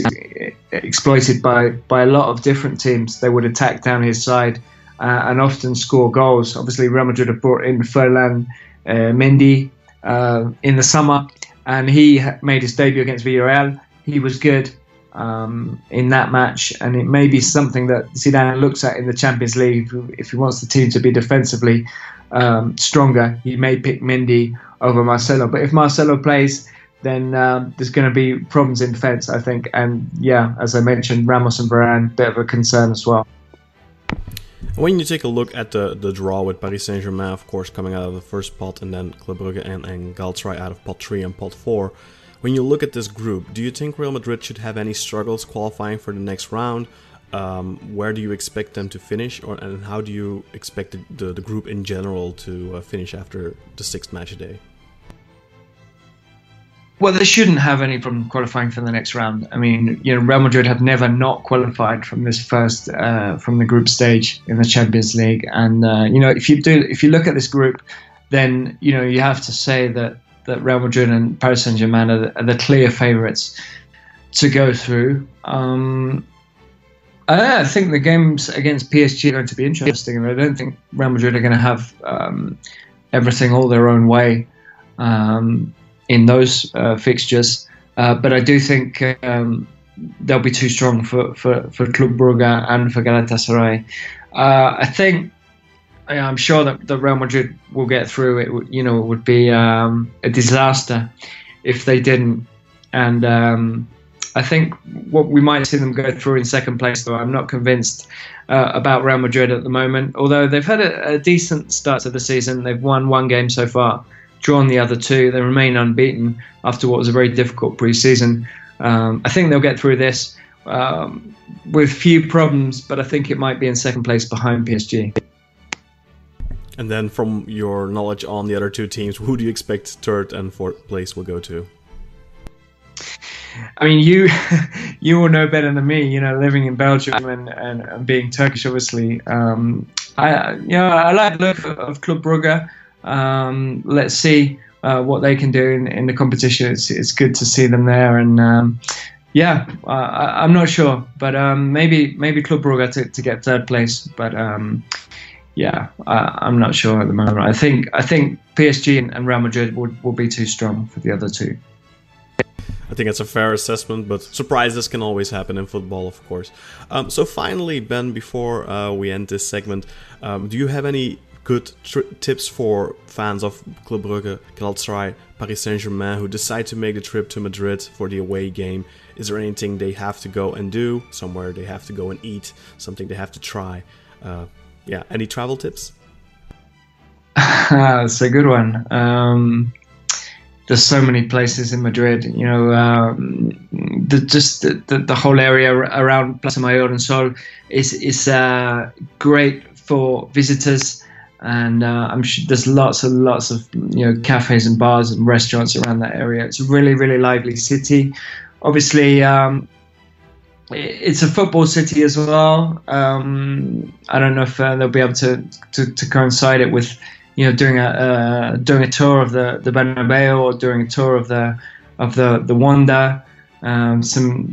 exploited by by a lot of different teams. They would attack down his side uh, and often score goals. Obviously, Real Madrid have brought in Ferland uh, Mendy uh, in the summer, and he made his debut against Villarreal. He was good. Um, in that match, and it may be something that Zidane looks at in the Champions League. If he wants the team to be defensively um, stronger, he may pick Mendy over Marcelo. But if Marcelo plays, then um, there's going to be problems in defence, I think. And yeah, as I mentioned, Ramos and Varane, bit of a concern as well. When you take a look at the, the draw with Paris Saint Germain, of course, coming out of the first pot, and then Club Brugge and, and Galatasaray out of pot 3 and pot 4, when you look at this group, do you think Real Madrid should have any struggles qualifying for the next round? Um, where do you expect them to finish, or and how do you expect the, the, the group in general to uh, finish after the sixth match day? Well, they shouldn't have any problem qualifying for the next round. I mean, you know, Real Madrid have never not qualified from this first uh, from the group stage in the Champions League, and uh, you know, if you do, if you look at this group, then you know you have to say that that Real Madrid and Paris Saint Germain are, are, the clear favourites to go through. Um, I think the games against PSG are going to be interesting, and I don't think Real Madrid are going to have um, everything all their own way. Um, in those uh, fixtures. Uh, but I do think um, they'll be too strong for, for, for Club Brugge and for Galatasaray. Uh, I think I'm sure that, Real Madrid will get through. It you know it would be um, a disaster if they didn't. And um, I think what we might see them go through in second place, though I'm not convinced uh, about Real Madrid at the moment. Although they've had a, a decent start to the season, they've won one game so far drawn the other two. They remain unbeaten after what was a very difficult preseason. Um, I think they'll get through this um, with few problems, but I think it might be in second place behind PSG. And then, from your knowledge on the other two teams, who do you expect third and fourth place will go to? I mean, you you will know better than me. You know, living in Belgium and, and, and being Turkish, obviously. Um, I you know I like the look of Club Brugge. Um, let's see uh, what they can do in, in the competition. It's, it's, good to see them there, and um, yeah, uh, I, am not sure, but um, maybe maybe Club Brugge to, to get third place, but um, yeah, I, am not sure at the moment. I think I think PSG and, and Real Madrid will, will be too strong for the other two. I think it's a fair assessment, but surprises can always happen in football, of course. Um, so, finally, Ben, before uh, we end this segment, um, do you have any good tips for fans of Club Brugge, Galatasaray, Paris Saint-Germain who decide to make the trip to Madrid for the away game? Is there anything they have to go and do? Somewhere they have to go and eat? Something they have to try? Uh, yeah, any travel tips? That's a good one. Um, there's so many places in Madrid. You know, um, the, just the, the, the, whole area around Plaza Mayor and Sol is is uh, great for visitors and uh, I'm sure there's lots and lots of you know cafes and bars and restaurants around that area. It's a really really lively city. Obviously, um, it's a football city as well. Um, I don't know if uh, they'll be able to, to, to coincide it with you know doing a uh, doing a tour of the the Bernabeu or doing a tour of the of the the Wanda. Um, some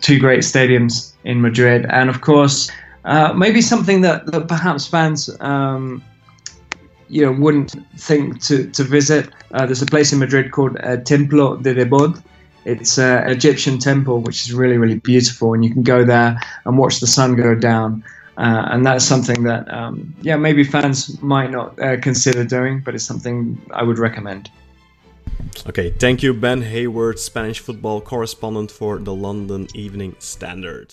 two great stadiums in Madrid, and of course, uh, maybe something that, that perhaps fans um, you know wouldn't think to to visit. Uh, there's a place in Madrid called uh, Templo de Debod. It's an Egyptian temple which is really really beautiful, and you can go there and watch the sun go down. Uh, and that's something that um, yeah maybe fans might not uh, consider doing, but it's something I would recommend. Okay, thank you, Ben Hayward, Spanish football correspondent for the London Evening Standard.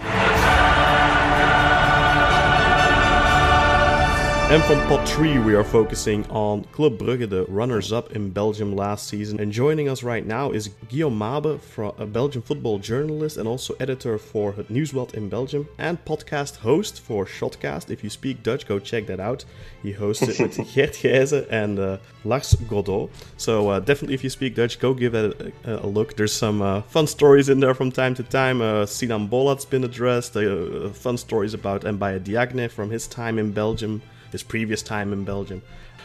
And from pot 3 we are focusing on Club Brugge, the runners-up in Belgium last season. And joining us right now is Guillaume Mabe, a Belgian football journalist and also editor for Het Nieuwsblad in Belgium and podcast host for Shotcast. If you speak Dutch, go check that out. He hosts it with Gert Gijzen and uh, Lars Godot. So uh, definitely if you speak Dutch, go give it a, a look. There's some uh, fun stories in there from time to time. Uh, Sinan Bolat's been addressed, uh, fun stories about Mbaye Diagne from his time in Belgium his previous time in Belgium.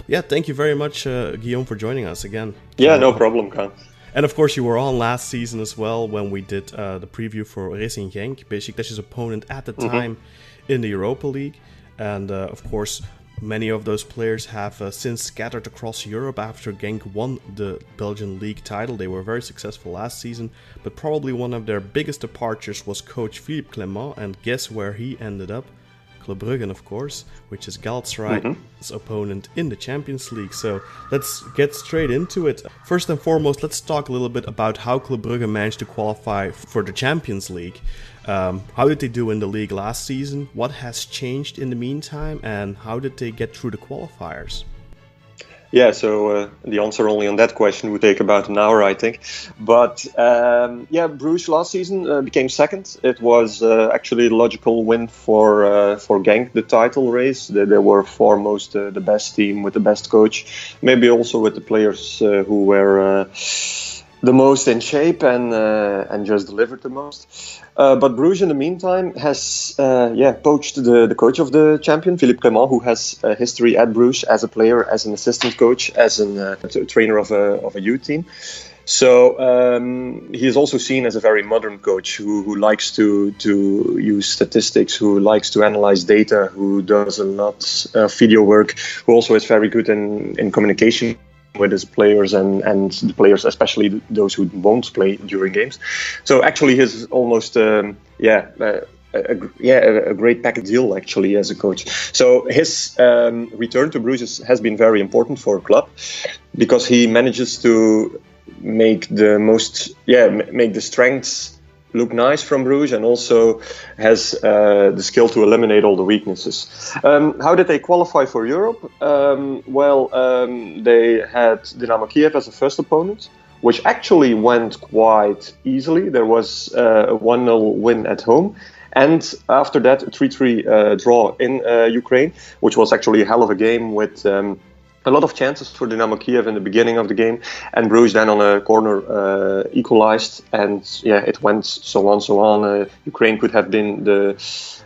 Yeah, thank you very much, uh, Guillaume, for joining us again. Yeah, no problem, Khan. And of course, you were on last season as well when we did uh, the preview for Racing Genk, Besiktas's opponent at the mm-hmm. time in the Europa League. And uh, of course, Many of those players have uh, since scattered across Europe after Genk won the Belgian league title. They were very successful last season, but probably one of their biggest departures was coach Philippe Clement, and guess where he ended up? Club Brugge, of course, which is Galatasaray's mm-hmm. opponent in the Champions League. So let's get straight into it. First and foremost, let's talk a little bit about how Club Brugge managed to qualify for the Champions League. Um, how did they do in the league last season? What has changed in the meantime? And how did they get through the qualifiers? Yeah, so uh, the answer only on that question would take about an hour, I think. But um, yeah, Bruges last season uh, became second. It was uh, actually a logical win for uh, for Genk, the title race. They, they were foremost uh, the best team with the best coach, maybe also with the players uh, who were the most in shape and uh, and just delivered the most. Uh, but Bruges, in the meantime, has uh, yeah poached the, the coach of the champion, Philippe Clement, who has a history at Bruges as a player, as an assistant coach, as a uh, trainer of a of a youth team. So um, he is also seen as a very modern coach who, who likes to to use statistics, who likes to analyze data, who does a lot of video work, who also is very good in, in communication with his players and, and the players, especially those who won't play during games. So actually, he's almost um, yeah. Uh, a, yeah, a, a, great package deal actually as a coach. So his um, return to Bruges has been very important for a club because he manages to make the most, yeah, make the strengths look nice from Bruges and also has uh, the skill to eliminate all the weaknesses. Um, how did they qualify for Europe? Um, well, um, they had Dynamo Kiev as a first opponent, which actually went quite easily. There was uh, a 1 0 win at home. And after that, a 3 3 uh, draw in uh, Ukraine, which was actually a hell of a game with um, a lot of chances for Dynamo Kiev in the beginning of the game, and Bruges then on a corner uh, equalized, and yeah, it went so on, so on. Uh, Ukraine could have been the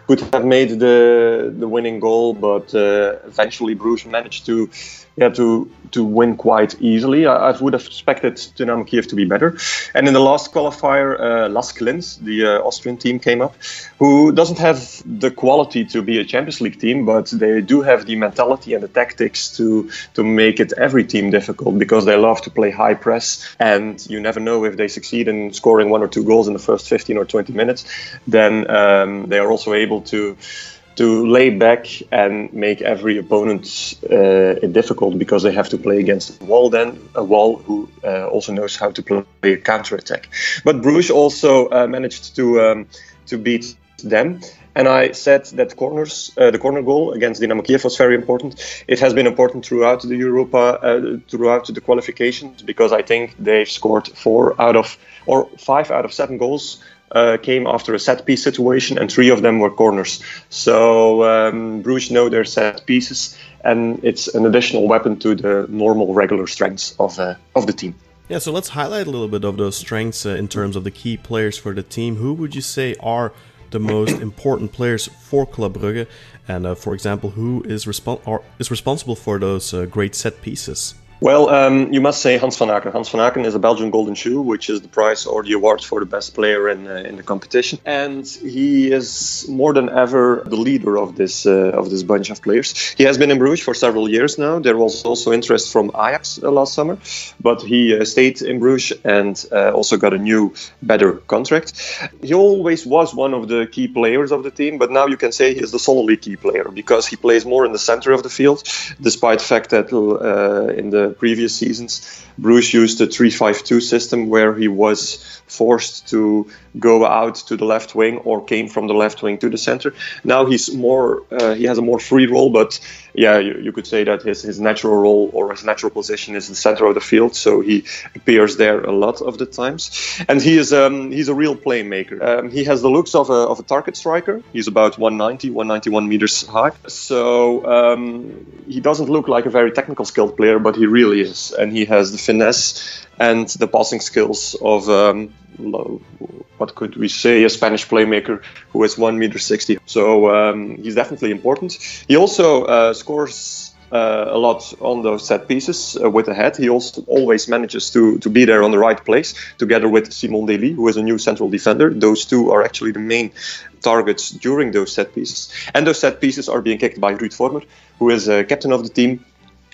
could have made the the winning goal, but uh, eventually Bruges managed to yeah to to win quite easily. I, I, would have expected Dynamo Kiev to be better. And in the last qualifier, uh, Lask Linz, the uh, Austrian team, came up, who doesn't have the quality to be a Champions League team, but they do have the mentality and the tactics to to make it every team difficult because they love to play high press, and you never know if they succeed in scoring one or two goals in the first 15 or 20 minutes, then um, they are also able to to lay back and make every opponent uh, difficult because they have to play against a wall then a wall who uh, also knows how to play a counter attack but Bruges also uh, managed to um, to beat them and I said that corners, uh, the corner goal against Dynamo Kiev was very important. It has been important throughout the Europa, uh, throughout the qualifications, because I think they've scored four out of or five out of seven goals uh, came after a set piece situation, and three of them were corners. So um, Bruges know their set pieces, and it's an additional weapon to the normal, regular strengths of uh, of the team. Yeah, so let's highlight a little bit of those strengths uh, in terms of the key players for the team. Who would you say are the most important players for Club Brugge? And uh, for example, who is, respon- is responsible for those uh, great set pieces? Well, um, you must say Hans Vanaken. Hans Vanaken is a Belgian Golden Shoe, which is the prize or the award for the best player in uh, in the competition, and he is more than ever the leader of this uh, of this bunch of players. He has been in Bruges for several years now. There was also interest from Ajax uh, last summer, but he uh, stayed in Bruges and uh, also got a new, better contract. He always was one of the key players of the team, but now you can say he is the solely key player because he plays more in the center of the field, despite the fact that uh, in the previous seasons, Bruges used a 3-5-2 system where he was forced to go out to the left wing or came from the left wing to the center. Now he's more uh, he has a more free role, but yeah, you, you, could say that his, his natural role or his natural position is the center of the field, so he appears there a lot of the times. And he is um, he's a real playmaker. Um, he has the looks of a, of a target striker. He's about 190, 191 meters high. So um, he doesn't look like a very technical skilled player, but he really is, and he has the finesse and the passing skills of um, what could we say a Spanish playmaker who is one meter sixty. So um, he's definitely important. He also uh, scores uh, a lot on those set pieces uh, with the head. He also always manages to, to be there on the right place together with Simon Deli, who is a new central defender. Those two are actually the main targets during those set pieces. And those set pieces are being kicked by Ruud Vormer, who is a captain of the team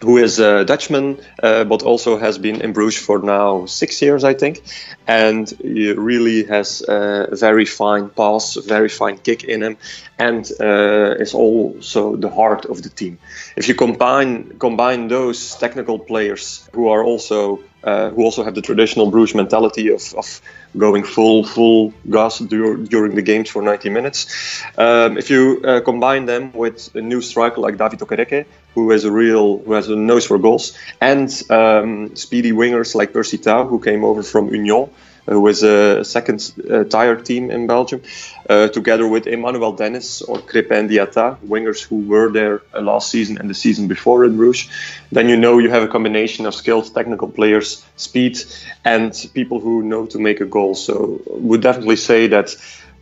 who is a Dutchman, uh, but also has been in Bruges for now six years, I think, and he really has a very fine pass, very fine kick in him, and uh, is also the heart of the team. If you combine combine those technical players who are also uh, who also have the traditional Bruges mentality of, of going full full gas during the games for 90 minutes. Um, if you uh, combine them with a new striker like David Okereke, who has a real who has a nose for goals, and um, speedy wingers like Percy Tau, who came over from Union, who was a second uh, tier team in Belgium, uh, together with Emmanuel Dennis or Krépin Diatta, wingers who were there uh, last season and the season before in Bruges. Then you know you have a combination of skilled technical players, speed, and people who know to make a goal. So would definitely say that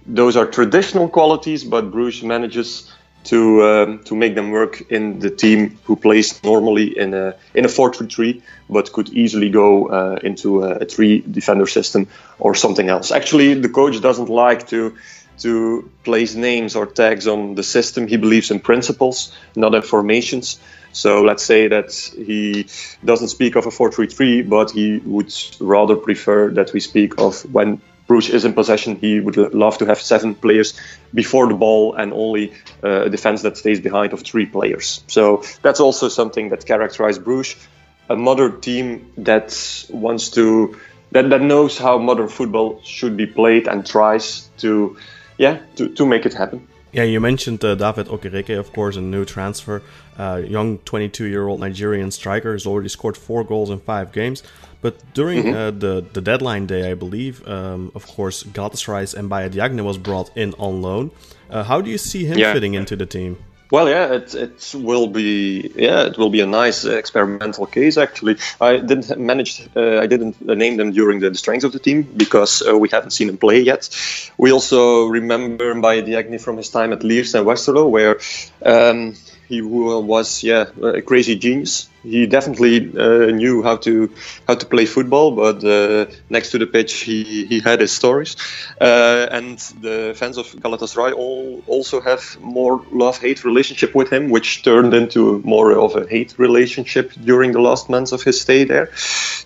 those are traditional qualities, but Bruges manages to um, to make them work in the team who plays normally in a in a 4-3-3 but could easily go uh, into a, a, three defender system or something else. Actually, the coach doesn't like to to place names or tags on the system. He believes in principles, not in formations. So let's say that he doesn't speak of a 4-3-3, but he would rather prefer that we speak of when Bruges is in possession, he would love to have seven players before the ball and only uh, a defense that stays behind of three players. So that's also something that characterizes Bruges, a modern team that wants to that, that knows how modern football should be played and tries to yeah to, to make it happen. Yeah, you mentioned uh, David Okereke, of course, a new transfer. Uh, young 22 year old Nigerian striker has already scored four goals in five games. But during mm-hmm. uh, the the deadline day, I believe, um, of course, Galatasaray's Mbaye Diagne was brought in on loan. Uh, how do you see him yeah. fitting into the team? Well, yeah, it, it will be yeah it will be a nice experimental case actually. I didn't manage uh, I didn't name them during the, the strength of the team because uh, we haven't seen him play yet. We also remember Mbaye Diagne from his time at Lierse and Westerlo where um, he was yeah a crazy genius. He definitely uh, knew how to how to play football, but uh, next to the pitch he, he had his stories. Uh, and the fans of Galatasaray all also have more love hate relationship with him, which turned into more of a hate relationship during the last months of his stay there.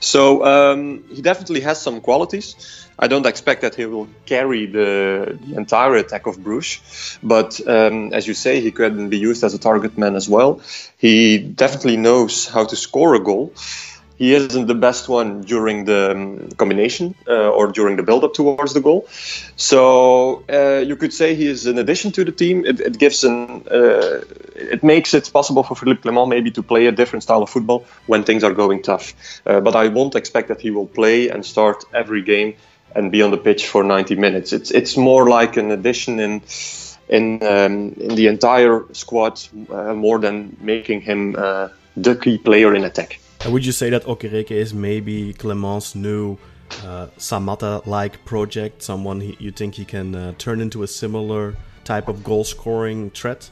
So um, he definitely has some qualities. I don't expect that he will carry the, the entire attack of Bruges, but um, as you say, he can be used as a target man as well. He definitely knows how to score a goal. He isn't the best one during the um, combination uh, or during the build-up towards the goal. So uh, you could say he is an addition to the team. It, it gives an, uh, it makes it possible for Philippe Clement maybe to play a different style of football when things are going tough. Uh, but I won't expect that he will play and start every game and be on the pitch for 90 minutes. It's it's more like an addition in in um, in the entire squad uh, more than making him uh, the key player in attack. And would you say that Okereke is maybe Clement's new uh, Samatta-like project? Someone he, you think he can uh, turn into a similar type of goal-scoring threat?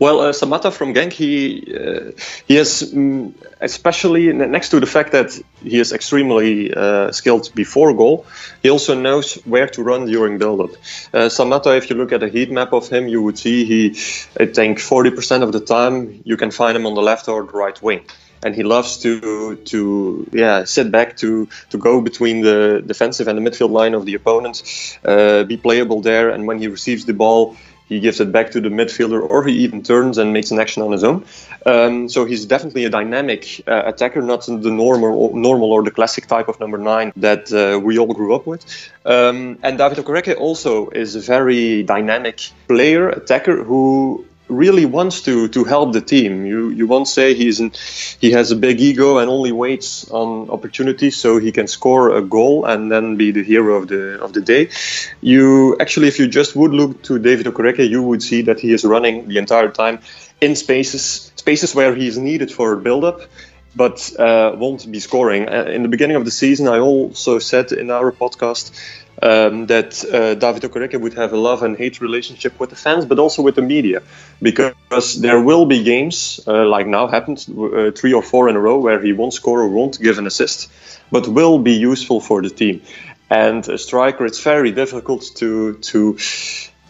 Well, uh, Samatta from Genk, he uh, he has, um, especially next to the fact that he is extremely uh, skilled before goal, he also knows where to run during build-up. Uh, Samatta, if you look at a heat map of him, you would see he, I think, 40% of the time you can find him on the left or the right wing and he loves to to yeah sit back to to go between the defensive and the midfield line of the opponent, uh, be playable there, and when he receives the ball, he gives it back to the midfielder, or he even turns and makes an action on his own. Um, so he's definitely a dynamic uh, attacker, not the normal, normal or the classic type of number nine that uh, we all grew up with. Um, and David Okereke also is a very dynamic player, attacker who really wants to to help the team. You you won't say he's in, he has a big ego and only waits on opportunities so he can score a goal and then be the hero of the of the day. You actually, if you just would look to David Okereke, you would see that he is running the entire time in spaces spaces where he is needed for build up but uh, won't be scoring. Uh, in the beginning of the season, I also said in our podcast um, that uh, David Okereke would have a love and hate relationship with the fans, but also with the media, because there will be games uh, like now happened uh, three or four in a row where he won't score or won't give an assist, but will be useful for the team. And a striker, it's very difficult to to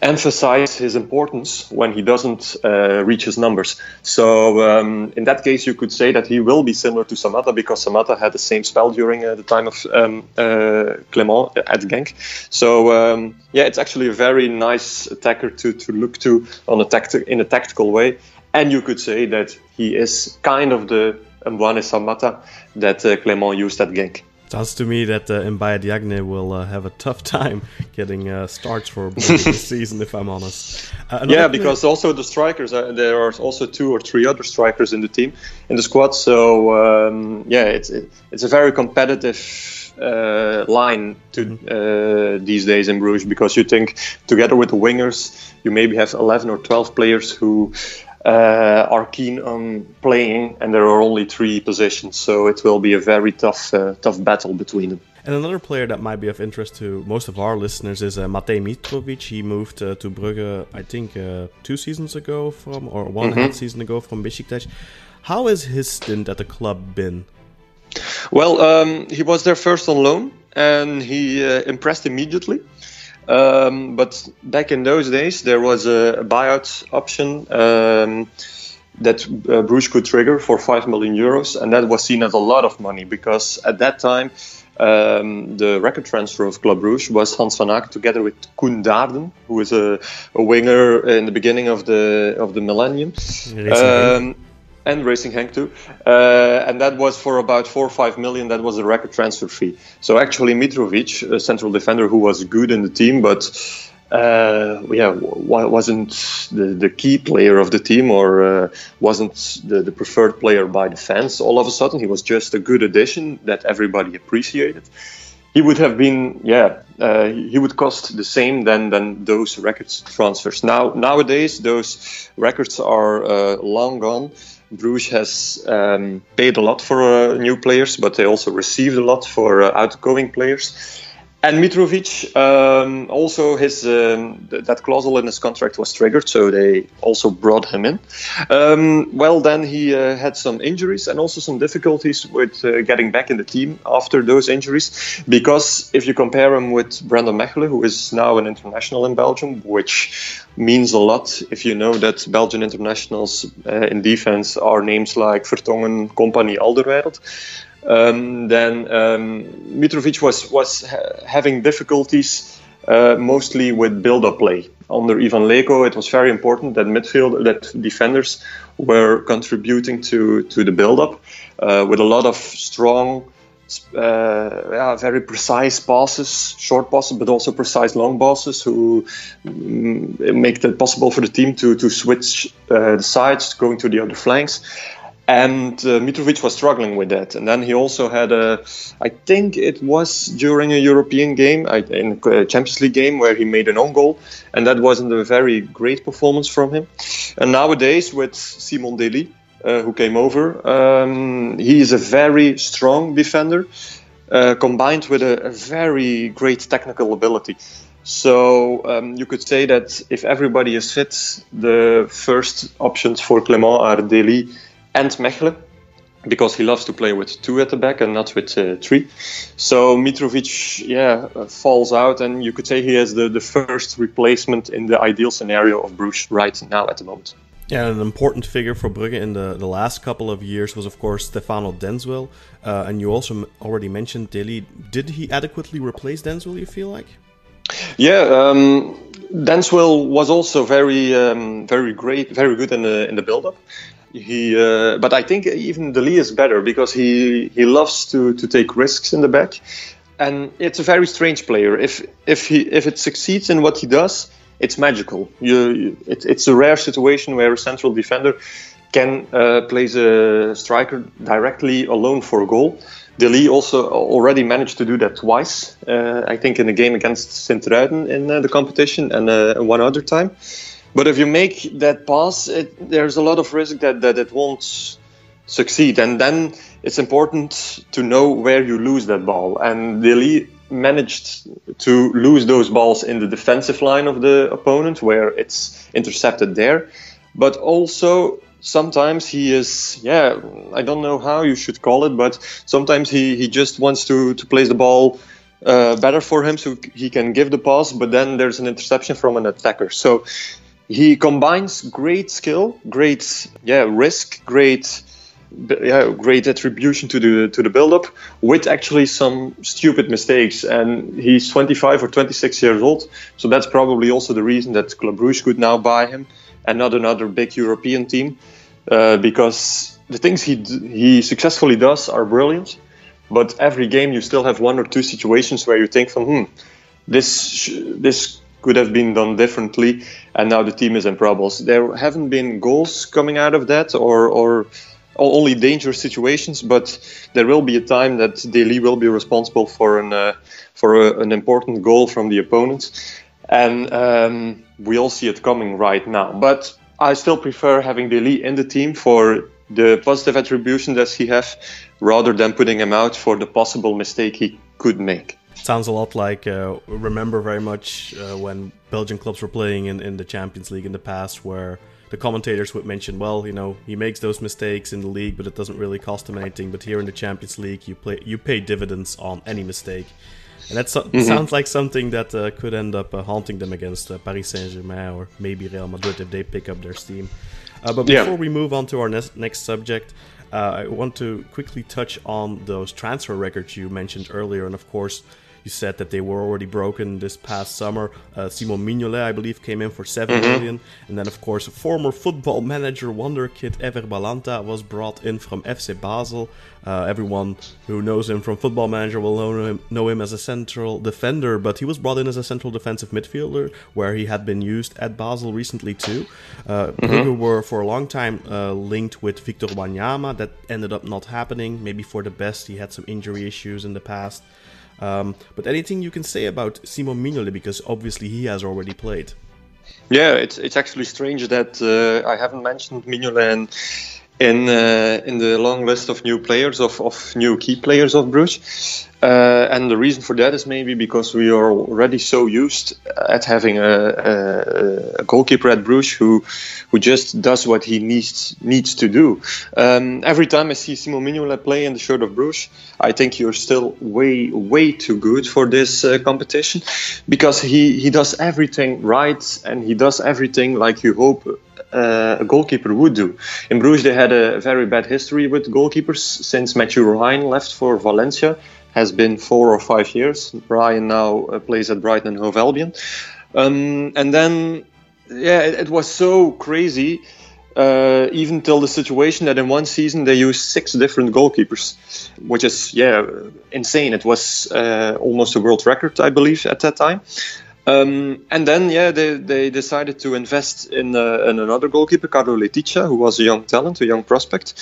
emphasize his importance when he doesn't uh, reach his numbers. So um, in that case, you could say that he will be similar to Samatta because Samatta had the same spell during uh, the time of um, uh, Clement at Genk. So um, yeah, it's actually a very nice attacker to, to look to on a tacti- in a tactical way. And you could say that he is kind of the Mbwana Samatta that uh, Clement used at Genk. Sounds to me that uh, Mbaye Diagne will uh, have a tough time getting uh, starts for this season, if I'm honest. Uh, yeah, because player... also the strikers, uh, there are also two or three other strikers in the team, in the squad. So um, yeah, it's it, it's a very competitive uh, line to mm-hmm. these days in Bruges because you think together with the wingers, you maybe have 11 or 12 players who uh, are keen on playing, and there are only three positions, so it will be a very tough, uh, tough battle between them. And another player that might be of interest to most of our listeners is uh, Matej Mitrovic. He moved uh, to Brugge, I think, uh, two seasons ago from, or one mm-hmm. half season ago from Besiktas. How has his stint at the club been? Well, um, he was there first on loan, and he uh, impressed immediately. Um, but back in those days, there was a, buyout option um, that uh, Bruges could trigger for 5 million euros, and that was seen as a lot of money because at that time, um, the record transfer of Club Bruges was Hans Vanaken together with Koen Daerden, who was a, a winger in the beginning of the of the millennium and Racing Genk too. Uh, and that was for about four or five million. That was a record transfer fee. So actually, Mitrovic, a central defender who was good in the team, but uh, yeah, wasn't the, the key player of the team or uh, wasn't the, the preferred player by the fans. All of a sudden, he was just a good addition that everybody appreciated. He would have been, yeah, uh, he would cost the same than than those records transfers. Now nowadays, those records are uh, long gone. Bruges has um, paid a lot for uh, new players, but they also received a lot for uh, outgoing players. And Mitrovic, um, also his um, th- that clause in his contract was triggered, so they also brought him in. Um, well, then he uh, had some injuries and also some difficulties with uh, getting back in the team after those injuries. Because if you compare him with Brandon Mechele, who is now an international in Belgium, which means a lot if you know that Belgian internationals uh, in defense are names like Vertongen, Kompany, Alderweireld um, then um, Mitrovic was was ha- having difficulties uh, mostly with build-up play. Under Ivan Leko, it was very important that midfield that defenders were contributing to to the build-up uh, with a lot of strong. Uh, yeah, very precise passes, short passes, but also precise long passes, who mm, make it possible for the team to to switch uh, the sides, going to the other flanks and uh, Mitrovic was struggling with that. And then he also had a, I think it was during a European game, in a Champions League game, where he made an own goal, and that wasn't a very great performance from him. And nowadays with Simon Deli, uh, who came over, um, he is a very strong defender, uh, combined with a, a, very great technical ability. So um, you could say that if everybody is fit, the first options for Clement are Deli and Mechele because he loves to play with two at the back and not with uh, three. So Mitrovic, yeah, uh, falls out, and you could say he has the, the first replacement in the ideal scenario of Bruges right now at the moment. Yeah, an important figure for Brugge in the, the last couple of years was, of course, Stefano Denswil. Uh, and you also already mentioned Deli. Did he adequately replace Denswil, you feel like? Yeah, um, Denswil was also very, um, very great, very good in the in the build-up he uh, but I think even Deli is better because he he loves to to take risks in the back, and it's a very strange player. If if he if it succeeds in what he does, it's magical. You, it, it's a rare situation where a central defender can uh, place a striker directly alone for a goal. Deli also already managed to do that twice. Uh, I think in a game against Sint-Truiden in uh, the competition and uh, one other time. But if you make that pass, it, there's a lot of risk that, that it won't succeed. And then it's important to know where you lose that ball. And De managed to lose those balls in the defensive line of the opponent, where it's intercepted there. But also sometimes he is yeah i don't know how you should call it but sometimes he, he just wants to to place the ball uh, better for him so he can give the pass but then there's an interception from an attacker so he combines great skill great yeah risk great yeah, great attribution to the to the build-up with actually some stupid mistakes. And he's 25 or 26 years old, so that's probably also the reason that Club Brugge could now buy him and not another big European team, uh, because the things he he successfully does are brilliant. But every game you still have one or two situations where you think from hmm, this this could have been done differently, and now the team is in troubles. There haven't been goals coming out of that, or or only dangerous situations, but there will be a time that De will be responsible for an uh, for a, an important goal from the opponent, and um, we all see it coming right now. But I still prefer having De in the team for the positive attribution that he has, rather than putting him out for the possible mistake he could make. Sounds a lot like uh, remember very much uh, when Belgian clubs were playing in, in the Champions League in the past, where the commentators would mention, well, you know, he makes those mistakes in the league, but it doesn't really cost him anything. But here in the Champions League, you play, you pay dividends on any mistake, and that so- mm-hmm. sounds like something that uh, could end up uh, haunting them against uh, Paris Saint Germain or maybe Real Madrid if they pick up their steam. Uh, but before yeah. we move on to our ne- next subject, uh, I want to quickly touch on those transfer records you mentioned earlier, and of course you said that they were already broken this past summer. Uh, Simon Mignolet, I believe, came in for seven mm-hmm. million, and then of course former football manager wonderkid Eder Balanta was brought in from FC Basel. Uh, everyone who knows him from Football Manager will know him, know him as a central defender, but he was brought in as a central defensive midfielder, where he had been used at Basel recently too. Uh, mm-hmm. were for a long time uh, linked with Victor Wanyama. That ended up not happening. Maybe for the best. He had some injury issues in the past. Um, but anything you can say about Simon Mignolet, because obviously he has already played. Yeah, it's it's actually strange that uh, I haven't mentioned Mignolet in uh, in the long list of new players of, of new key players of Bruges. Uh, and the reason for that is maybe because we are already so used at having a, a, a goalkeeper at Bruges who who just does what he needs needs to do. Um, every time I see Simon Mignolet play in the shirt of Bruges, I think you're still way way too good for this uh, competition because he he does everything right and he does everything like you hope a goalkeeper would do. In Bruges, they had a very bad history with goalkeepers since Matthew Ryan left for Valencia. Has been four or five years. Ryan now uh, plays at Brighton and Hove Albion, um, and then yeah, it, it was so crazy. Uh, even till the situation that in one season they used six different goalkeepers, which is yeah insane. It was uh, almost a world record, I believe, at that time. Um, and then, yeah, they, they decided to invest in, uh, in another goalkeeper, Karlo Letica, who was a young talent, a young prospect.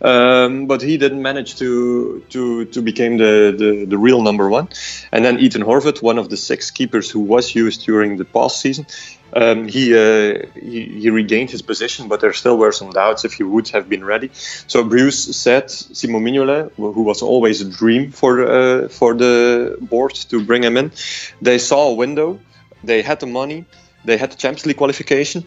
Um, but he didn't manage to to to become the, the, the real number one. And then Ethan Horvath, one of the six keepers who was used during the past season, um, he, uh, he, he regained his position, but there still were some doubts if he would have been ready. So Bruges said Simon Mignolet, who was always a dream for uh, for the board to bring him in. They saw a window they had the money, they had the Champions League qualification,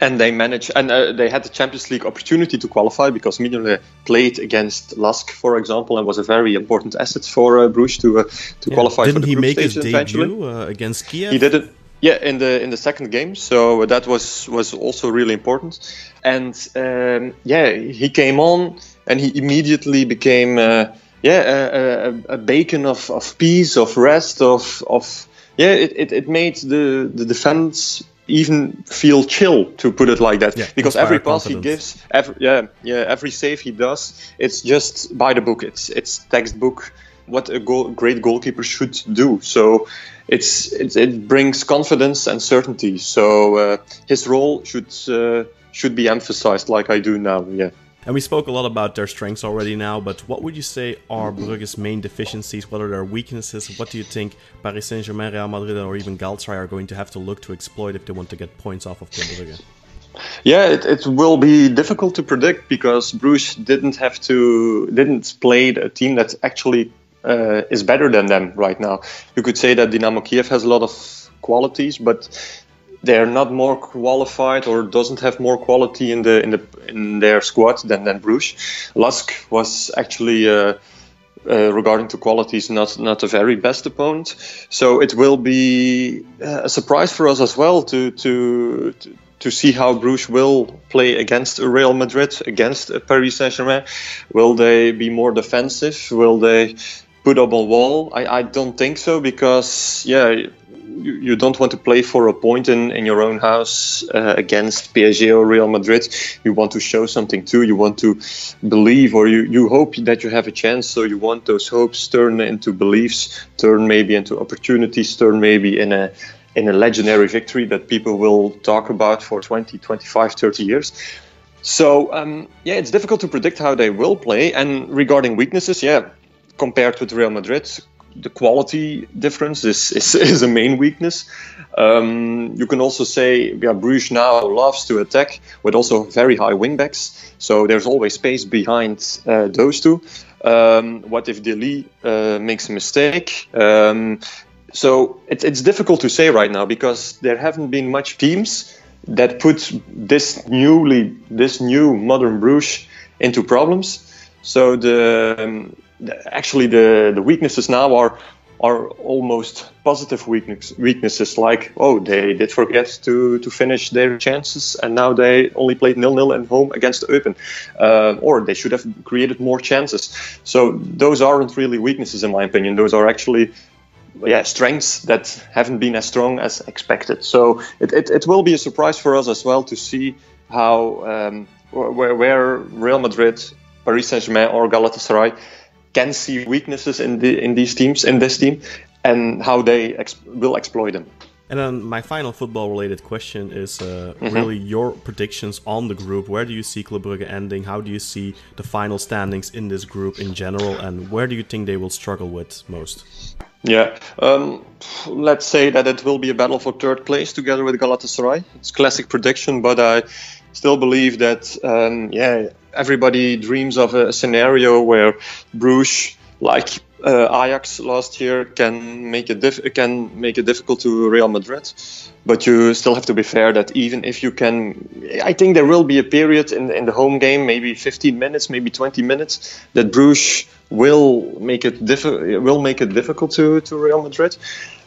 and they managed and uh, they had the Champions League opportunity to qualify because Mignolet played against Lask, for example, and was a very important asset for uh, Bruges to uh, to yeah. qualify Didn't for the he group make stage his debut uh, against Kiev? He did it. Yeah, in the in the second game, so that was was also really important, and um, yeah, he came on and he immediately became uh, yeah a, a, a, beacon of, of peace, of rest, of of yeah, it, it, it made the, the defense even feel chill to put it like that. Yeah, because every pass confidence. he gives every yeah yeah every save he does it's just by the book. It's it's textbook what a goal, great goalkeeper should do. So it's, it's it brings confidence and certainty. So uh, his role should uh, should be emphasized like I do now yeah and we spoke a lot about their strengths already now, but what would you say are Brugge's main deficiencies? What are their weaknesses? What do you think Paris Saint Germain, Real Madrid, or even Galatasaray are going to have to look to exploit if they want to get points off of Brugge? Yeah, it, it will be difficult to predict because Bruges didn't have to didn't play a team that actually uh, is better than them right now. You could say that Dynamo Kiev has a lot of qualities, but they're not more qualified or doesn't have more quality in the in the in their squad than than Bruges. Lask was actually. Uh, uh, regarding to qualities, not not the very best opponent. So it will be uh, a surprise for us as well to to, to to see how Bruges will play against Real Madrid, against Paris Saint Germain. Will they be more defensive? Will they put up a wall? I, I don't think so because, yeah, you, don't want to play for a point in, in your own house uh, against PSG or Real Madrid. You want to show something too. You want to believe or you, you hope that you have a chance. So you want those hopes turn into beliefs, turn maybe into opportunities, turn maybe in a in a legendary victory that people will talk about for 20, 25, 30 years. So, um, yeah, it's difficult to predict how they will play. And regarding weaknesses, yeah, compared with Real Madrid, the quality difference is, is, is a main weakness. Um, you can also say, yeah, Bruges now loves to attack with also very high wingbacks. So there's always space behind uh, those two. Um, what if De uh, makes a mistake? Um, so it's it's difficult to say right now because there haven't been much teams that put this newly this new modern Bruges into problems. So the, um, the actually the the weaknesses now are are almost positive weakness, weaknesses like oh they did forget to, to finish their chances and now they only played nil-nil at home against Eupen uh, or they should have created more chances so those aren't really weaknesses in my opinion those are actually yeah, strengths that haven't been as strong as expected. So it, it, it will be a surprise for us as well to see how um, where, where Real Madrid, Paris Saint Germain, or Galatasaray can see weaknesses in the in these teams in this team, and how they ex- will exploit them. And then my final football-related question is uh, mm-hmm. really your predictions on the group. Where do you see Club Brugge ending? How do you see the final standings in this group in general? And where do you think they will struggle with most? Yeah, um, let's say that it will be a battle for third place together with Galatasaray. It's classic prediction, but I still believe that um, yeah, everybody dreams of a scenario where Bruges, like uh, Ajax last year, can make it dif- can make it difficult to Real Madrid. But you still have to be fair that even if you can, I think there will be a period in in the home game, maybe 15 minutes, maybe 20 minutes, that Bruges will make it diffi- will make it difficult to, to Real Madrid.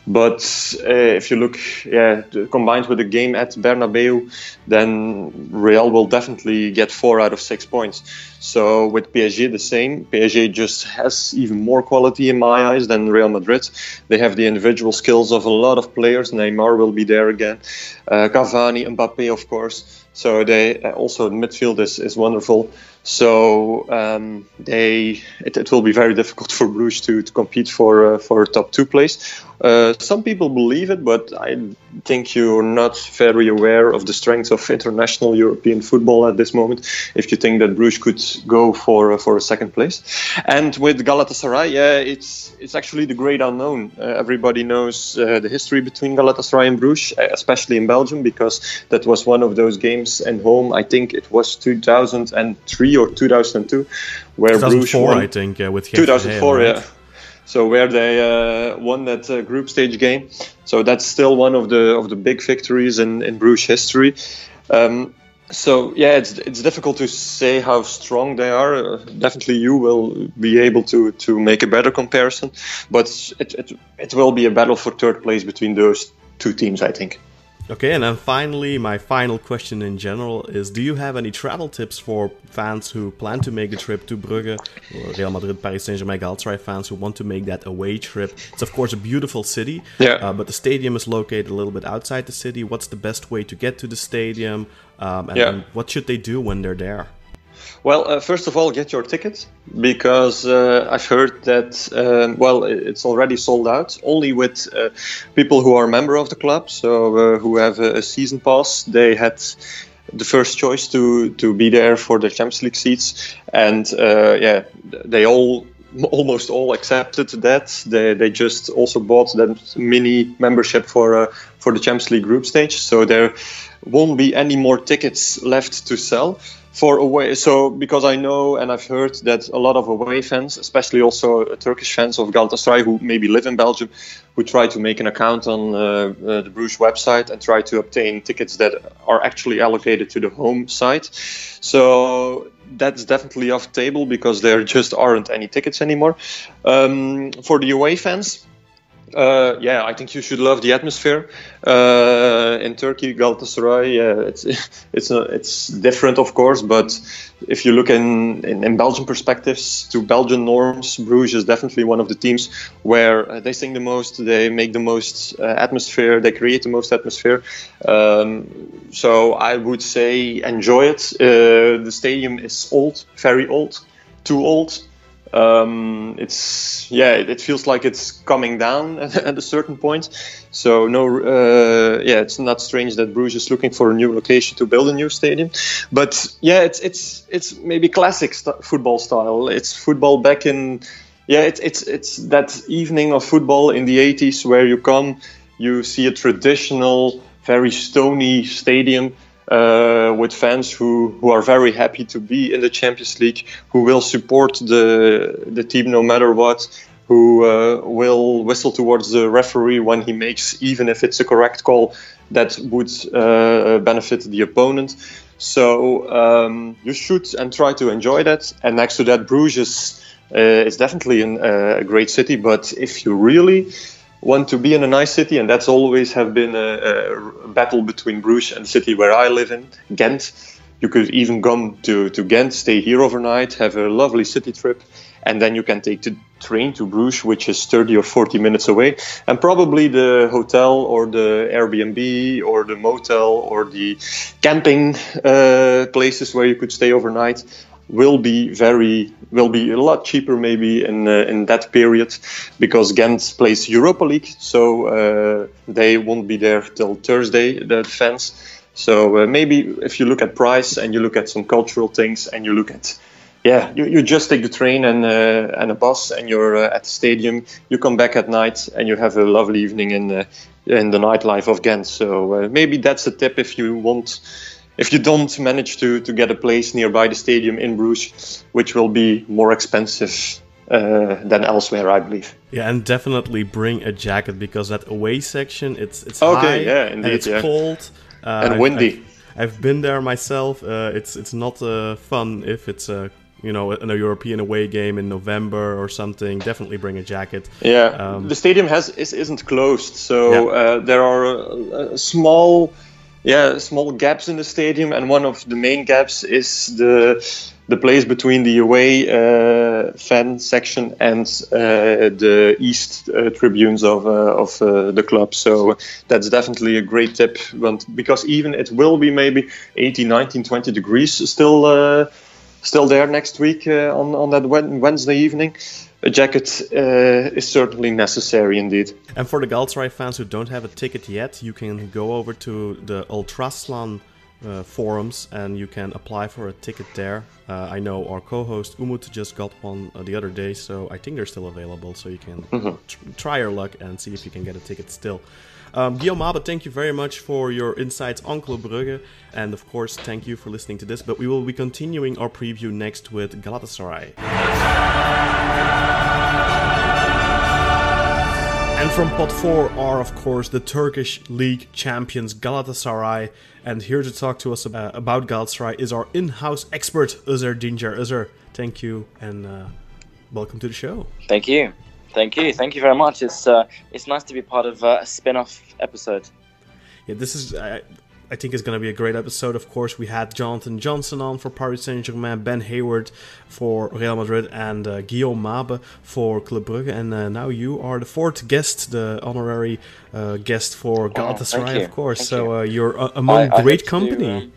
But uh, if you look, yeah, combined with the game at Bernabeu, then Real will definitely get four out of six points. So with PSG the same. PSG just has even more quality in my eyes than Real Madrid. They have the individual skills of a lot of players. Neymar will be there again, uh, Cavani, Mbappe, of course. So they uh, also midfield is, is wonderful. So um, they it, it, will be very difficult for Bruges to, to compete for uh, for top two place. Uh, some people believe it, but I think you're not very aware of the strength of international European football at this moment. If you think that Bruges could go for uh, for a second place, and with Galatasaray, yeah, it's it's actually the great unknown. Uh, everybody knows uh, the history between Galatasaray and Bruges, especially in Belgium, because that was one of those games and home. I think it was 2003 or 2002, where 2004, won. I think, uh, with 2004, right? yeah. So where they uh, won that uh, group stage game. So that's still one of the of the big victories in in Bruges history. Um, so yeah, it's it's difficult to say how strong they are. Uh, definitely, you will be able to to make a better comparison, but it, it it will be a battle for third place between those two teams, I think. Okay, and then finally, my final question in general is Do you have any travel tips for fans who plan to make the trip to Brugge, Real Madrid, Paris Saint Germain, Galatasaray fans who want to make that away trip? It's, of course, a beautiful city, yeah. Uh, but the stadium is located a little bit outside the city. What's the best way to get to the stadium? Um, and, yeah. and what should they do when they're there? Well, uh, first of all, get your ticket because uh, I've heard that um, well, it's already sold out. Only with uh, people who are a member of the club, so uh, who have a, season pass, they had the first choice to to be there for the Champions League seats, and uh, yeah, they all almost all accepted that. They, they just also bought that mini membership for uh, for the Champions League group stage, so there won't be any more tickets left to sell for away. So because I know and I've heard that a lot of away fans, especially also Turkish fans of Galatasaray who maybe live in Belgium, who try to make an account on uh, uh, the Bruges website and try to obtain tickets that are actually allocated to the home site. So that's definitely off table because there just aren't any tickets anymore. Um, for the away fans, uh, yeah, I think you should love the atmosphere uh, in Turkey. Galatasaray, yeah, it's it's a, it's different, of course, but if you look in, in, in Belgian perspectives to Belgian norms, Bruges is definitely one of the teams where uh, they sing the most, they make the most uh, atmosphere, they create the most atmosphere. Um, so I would say enjoy it. Uh, the stadium is old, very old, too old. Um, it's yeah, it, it, feels like it's coming down at, at a certain point. So no, uh, yeah, it's not strange that Bruges is looking for a new location to build a new stadium. But yeah, it's it's it's maybe classic st- football style. It's football back in yeah, it's it's it's that evening of football in the 80s where you come, you see a traditional, very stony stadium uh, with fans who, who are very happy to be in the Champions League, who will support the the team no matter what, who uh, will whistle towards the referee when he makes, even if it's a correct call that would uh, benefit the opponent. So um, you should and try to enjoy that. And next to that, Bruges uh, is definitely an, uh, a great city. But if you really want to be in a nice city, and that's always have been a, a battle between Bruges and the city where I live in, Ghent. You could even come to, to Ghent, stay here overnight, have a lovely city trip, and then you can take the train to Bruges, which is 30 or 40 minutes away. And probably the hotel or the Airbnb or the motel or the camping uh, places where you could stay overnight will be very will be a lot cheaper maybe in uh, in that period because Ghent plays Europa League, so uh, they won't be there till Thursday. The fans. So uh, maybe if you look at price and you look at some cultural things and you look at yeah, you, you just take the train and uh, and a bus and you're uh, at the stadium. You come back at night and you have a lovely evening in uh, in the nightlife of Ghent. So maybe that's a tip if you want if you don't manage to, to get a place nearby the stadium in Bruges, which will be more expensive uh, than elsewhere, I believe. Yeah, and definitely bring a jacket because that away section it's it's okay, high yeah, indeed, and it's yeah. cold uh, and windy. I've, I've, been there myself. Uh, it's it's not uh, fun if it's a you know in a European away game in November or something. Definitely bring a jacket. Yeah, um, the stadium has is, isn't closed, so yeah. Uh, there are small yeah small gaps in the stadium, and one of the main gaps is the the place between the away uh, fan section and uh, the east uh, tribunes of uh, of uh, the club. So that's definitely a great tip, because even it will be maybe 18, 19, 20 degrees still uh, still there next week on on that Wednesday evening a jacket uh, is certainly necessary indeed. And for the Galatasaray fans who don't have a ticket yet, you can go over to the Ultraslan uh, forums and you can apply for a ticket there. Uh, I know our co-host Umut just got one uh, the other day, so I think they're still available. So you can mm-hmm. tr- try your luck and see if you can get a ticket still. Um, Guillaume Mabe, thank you very much for your insights on Club Brugge, and of course, thank you for listening to this. But we will be continuing our preview next with Galatasaray. And from pot 4 are, of course, the Turkish league champions Galatasaray. And here to talk to us about, about Galatasaray is our in house expert, Uzer Dinger. Uzer, thank you and uh, welcome to the show. Thank you. Thank you. Thank you very much. It's, uh, it's nice to be part of uh, a spin off episode. Yeah, this is. I think it's going to be a great episode. Of course, we had Jonathan Johnson on for Paris Saint Germain, Ben Hayward for Real Madrid, and uh, Guillaume Mabe for Club Brugge. And uh, now you are the fourth guest, the honorary uh, guest for oh, Galatasaray, oh, of course. Thank so you. Uh, you're uh, among I, I great company. Do, um,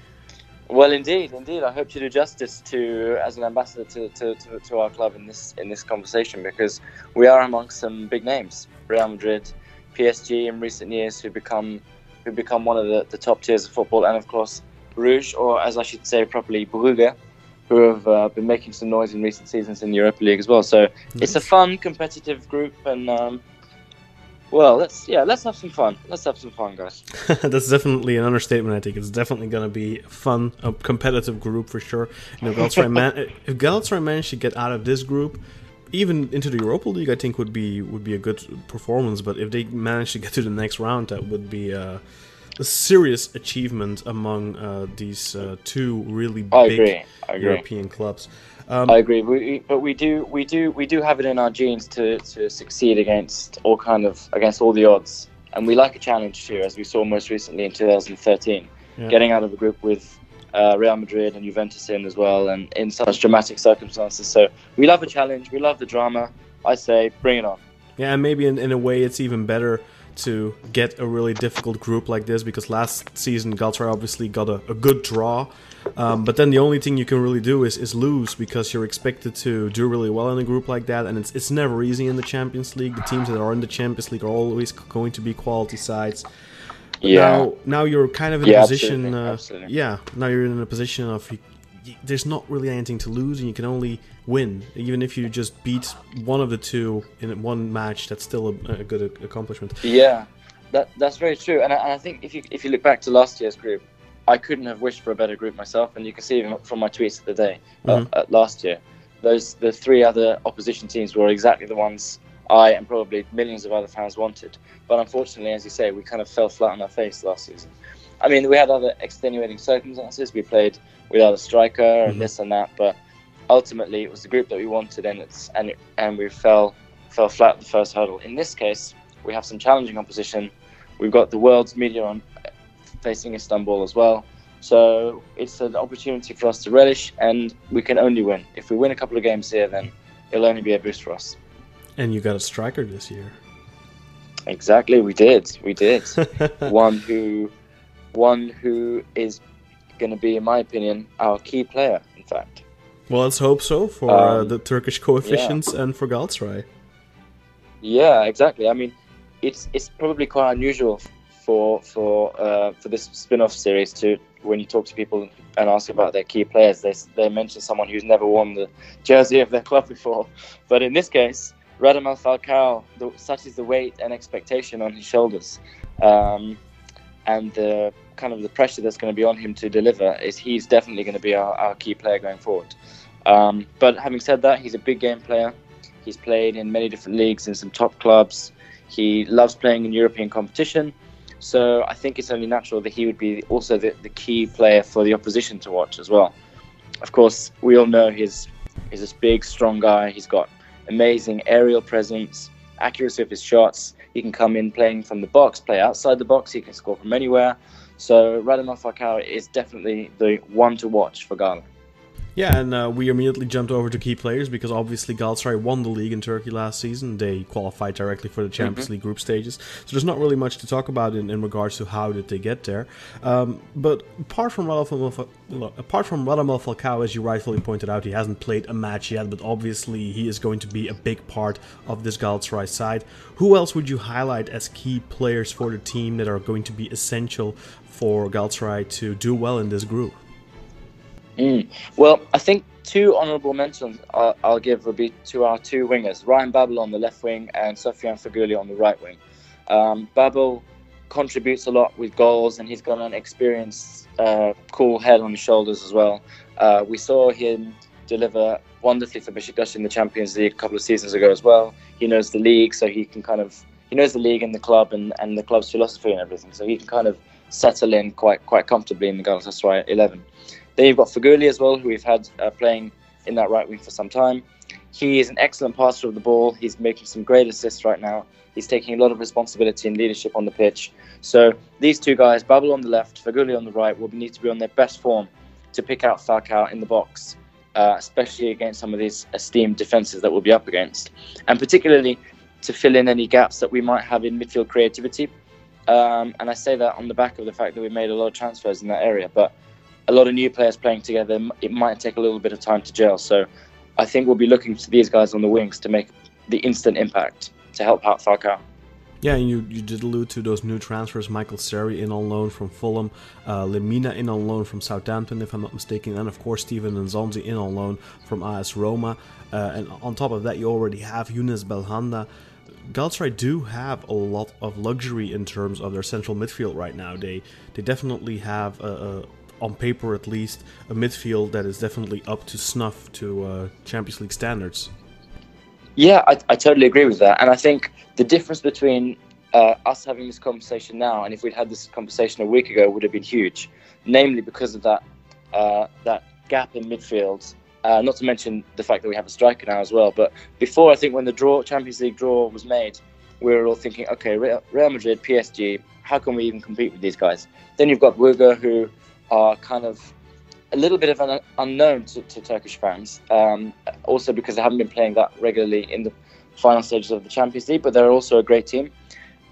well, indeed, indeed. I hope to do justice to as an ambassador to, to, to, to our club in this in this conversation because we are amongst some big names. Real Madrid, PSG in recent years who become who become one of the, the top tiers of football, and of course Bruges, or as I should say properly, Brugge, who have uh, been making some noise in recent seasons in the Europa League as well. So it's a fun, competitive group, and um, well, let's yeah, let's have some fun. Let's have some fun, guys. That's definitely an understatement. I think it's definitely going to be a fun, a competitive group for sure. You know, Galatasaray man- if Galatasaray managed to get out of this group, even into the Europa League, I think would be would be a good performance. But if they manage to get to the next round, that would be a, a serious achievement among uh, these uh, two really I big agree. European clubs. Um, I agree. We, but we do, we do, we do have it in our genes to, to succeed against all kind of against all the odds, and we like a challenge too, as we saw most recently in 2013, Yeah. getting out of a group with uh, Real Madrid and Juventus in as well, and in such dramatic circumstances. So we love a challenge. We love the drama. I say, bring it on. Yeah, and maybe in, in a way it's even better to get a really difficult group like this because last season Galatasaray obviously got a, a good draw, um, but then the only thing you can really do is, is lose because you're expected to do really well in a group like that, and it's it's never easy in the Champions League. The teams that are in the Champions League are always going to be quality sides. Yeah. Now, now you're kind of in Yeah, a position. absolutely, Uh, absolutely. Yeah, now you're in a position of you, y there's not really anything to lose, and you can only win. Even if you just beat one of the two in one match, that's still a, a good a- accomplishment. Yeah, that that's very true. And I, and I think if you if you look back to last year's group, I couldn't have wished for a better group myself. And you can see even from my tweets of the day uh, Mhm. uh, last year, those the three other opposition teams were exactly the ones I and probably millions of other fans wanted. But unfortunately, as you say, we kind of fell flat on our face last season. I mean, we had other extenuating circumstances. We played without a striker and Mhm. this and that, but ultimately it was the group that we wanted, and it's and it, and we fell fell flat at the first hurdle. In this case, we have some challenging opposition. We've got the world's media on facing Istanbul as well. So it's an opportunity for us to relish, and we can only win. If we win a couple of games here, then it'll only be a boost for us. And you got a striker this year. Exactly, we did. We did. one who, one who is going to be, in my opinion, our key player. In fact. well, let's hope so for uh, Um, the Turkish coefficients and for Galatasaray. Yeah, exactly. I mean, it's it's probably quite unusual for for uh, for this spin-off series to when you talk to people and ask about their key players, they they mention someone who's never worn the jersey of their club before. But in this case, Radamel Falcao, the, such is the weight and expectation on his shoulders, um, and the kind of the pressure that's going to be on him to deliver is he's definitely going to be our, our key player going forward. Um, but having said that, he's a big game player. He's played in many different leagues in some top clubs. He loves playing in European competition. So I think it's only natural that he would be also the, the key player for the opposition to watch as well. Of course, we all know he's, he's this big, strong guy. He's got amazing aerial presence, accuracy of his shots. He can come in playing from the box, play outside the box. He can score from anywhere. So Radamel Falcao is definitely the one to watch for Ghana. Yeah, and uh, we immediately jumped over to key players because obviously Galatasaray won the league in Turkey last season. They qualified directly for the Champions League group stages, so there's not really much to talk about in, in regards to how did they get there. Um, but apart from Radamel, apart from Radamel Falcao, as you rightfully pointed out, he hasn't played a match yet, but obviously he is going to be a big part of this Galatasaray side. Who else would you highlight as key players for the team that are going to be essential for Galatasaray to do well in this group? Mm. Well, I think two honourable mentions I'll, I'll give would be to our two wingers, Ryan Babel on the left wing and Sofian Feghouli on the right wing. Um, Babel contributes a lot with goals, and he's got an experienced, uh, cool head on his shoulders as well. Uh, we saw him deliver wonderfully for Besiktas in the Champions League a couple of seasons ago as well. He knows the league, so he can kind of he knows the league and the club and, and the club's philosophy and everything, so he can kind of settle in quite quite comfortably in the Galatasaray eleven. Then you've got Feghouli as well, who we've had uh, playing in that right wing for some time. He is an excellent passer of the ball. He's making some great assists right now. He's taking a lot of responsibility and leadership on the pitch. So these two guys, Babel on the left, Feghouli on the right, will need to be on their best form to pick out Falcao in the box, uh, especially against some of these esteemed defences that we'll be up against, and particularly to fill in any gaps that we might have in midfield creativity. Um, and I say that on the back of the fact that we made a lot of transfers in that area, but a lot of new players playing together, it might take a little bit of time to gel. So I think we'll be looking to these guys on the wings to make the instant impact to help out Falcao. Yeah, you, you did allude to those new transfers. Michael Seri in on loan from Fulham, uh, Lemina in on loan from Southampton, if I'm not mistaken, and of course Steven Nzonzi in on loan from AS Roma. Uh, and on top of that, you already have Yunus Belhanda. Galatasaray do have a lot of luxury in terms of their central midfield right now. They they definitely have, a, a, on paper at least, a midfield that is definitely up to snuff to uh, Champions League standards. Yeah, I, I totally agree with that. And I think the difference between uh, us having this conversation now and if we'd had this conversation a week ago would have been huge, namely because of that uh, that gap in midfield. Uh, not to mention the fact that we have a striker now as well. But before, I think when the draw Champions League draw was made, we were all thinking, okay, Real Madrid, PSG, how can we even compete with these guys? Then you've got Brugge, who are kind of a little bit of an unknown to, to Turkish fans, um, also because they haven't been playing that regularly in the final stages of the Champions League, but they're also a great team.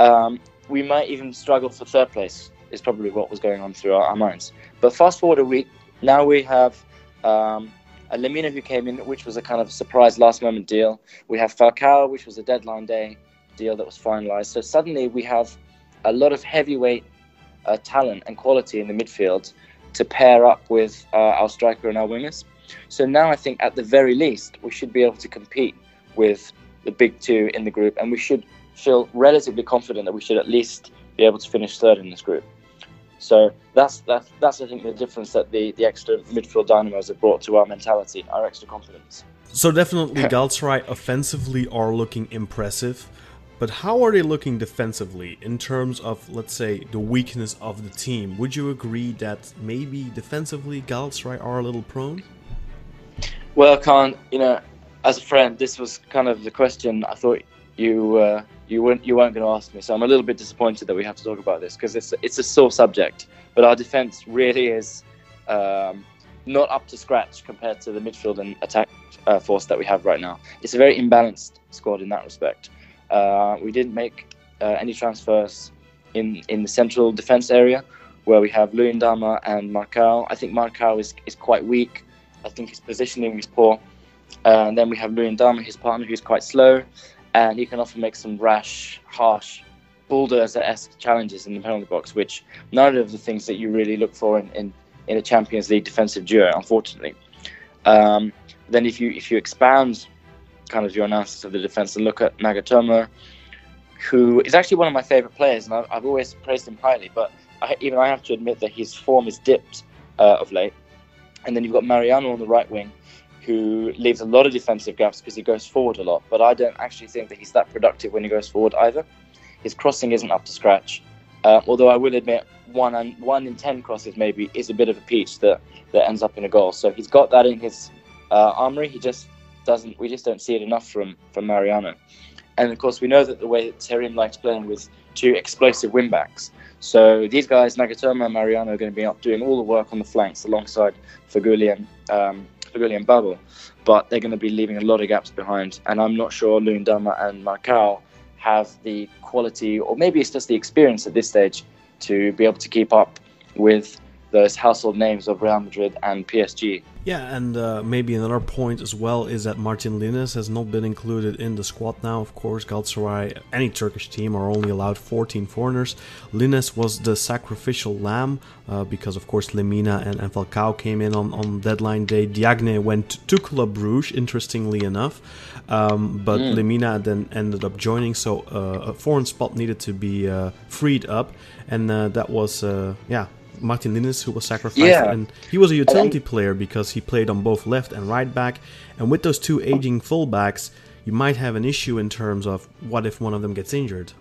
Um, we might even struggle for third place, is probably what was going on through our, our minds. But fast forward a week, now we have um, a Lemina who came in, which was a kind of surprise last moment deal. We have Falcao, which was a deadline day deal that was finalised. So suddenly we have a lot of heavyweight uh, talent and quality in the midfield to pair up with uh, our striker and our wingers. So now I think at the very least we should be able to compete with the big two in the group, and we should feel relatively confident that we should at least be able to finish third in this group. So that's that's that's I think the difference that the the extra midfield dynamos have brought to our mentality, our extra confidence. So definitely Galatasaray offensively are looking impressive. But how are they looking defensively in terms of, let's say, the weakness of the team? Would you agree that maybe defensively Galatasaray are a little prone? Well, Khan, you know, as a friend, this was kind of the question I thought you uh, you weren't you weren't going to ask me. So I'm a little bit disappointed that we have to talk about this because it's it's a sore subject. But our defense really is um, not up to scratch compared to the midfield and attack uh, force that we have right now. It's a very imbalanced squad in that respect. Uh, we didn't make uh, any transfers in, in the central defence area where we have Luyendama and Marcao. I think Marcao is, is quite weak. I think his positioning is poor. Uh, and then we have Luyendama, his partner, who's quite slow. And he can often make some rash, harsh, bulldozer-esque challenges in the penalty box, which none of the things that you really look for in, in, in a Champions League defensive duo, unfortunately. Um, then if you if you expand kind of your analysis of the defense and look at Nagatomo, who is actually one of my favorite players, and I've, always praised him highly. But I, even I have to admit that his form is dipped uh, of late. And then you've got Mariano on the right wing, who leaves a lot of defensive gaps because he goes forward a lot. But I don't actually think that he's that productive when he goes forward either. His crossing isn't up to scratch. Uh, although I will admit, one and one in ten crosses maybe is a bit of a peach that that ends up in a goal. So he's got that in his uh, armory. He just doesn't we just don't see it enough from from Mariano. And of course, we know that the way that Terim likes playing with two explosive wing backs. So these guys, Nagatomo and Mariano, are going to be up doing all the work on the flanks alongside Feghouli and um, Babel, but they're going to be leaving a lot of gaps behind. And I'm not sure Luyendama and Marcao have the quality, or maybe it's just the experience at this stage, to be able to keep up with those household names of Real Madrid and PSG. Yeah, and uh, maybe another point as well is that Martin Linnes has not been included in the squad now. Of course, Galatasaray, any Turkish team, are only allowed 14 foreigners. Linnes was the sacrificial lamb uh, because, of course, Lemina and, and Falcao came in on, on deadline day. Diagne went to Club Bruges, interestingly enough, um, but mm. Lemina then ended up joining, so uh, a foreign spot needed to be uh, freed up, and uh, that was, uh, yeah, Martin Linnes, who was sacrificed, yeah. and he was a utility player because he played on both left and right back. And with those two aging fullbacks, you might have an issue in terms of what if one of them gets injured.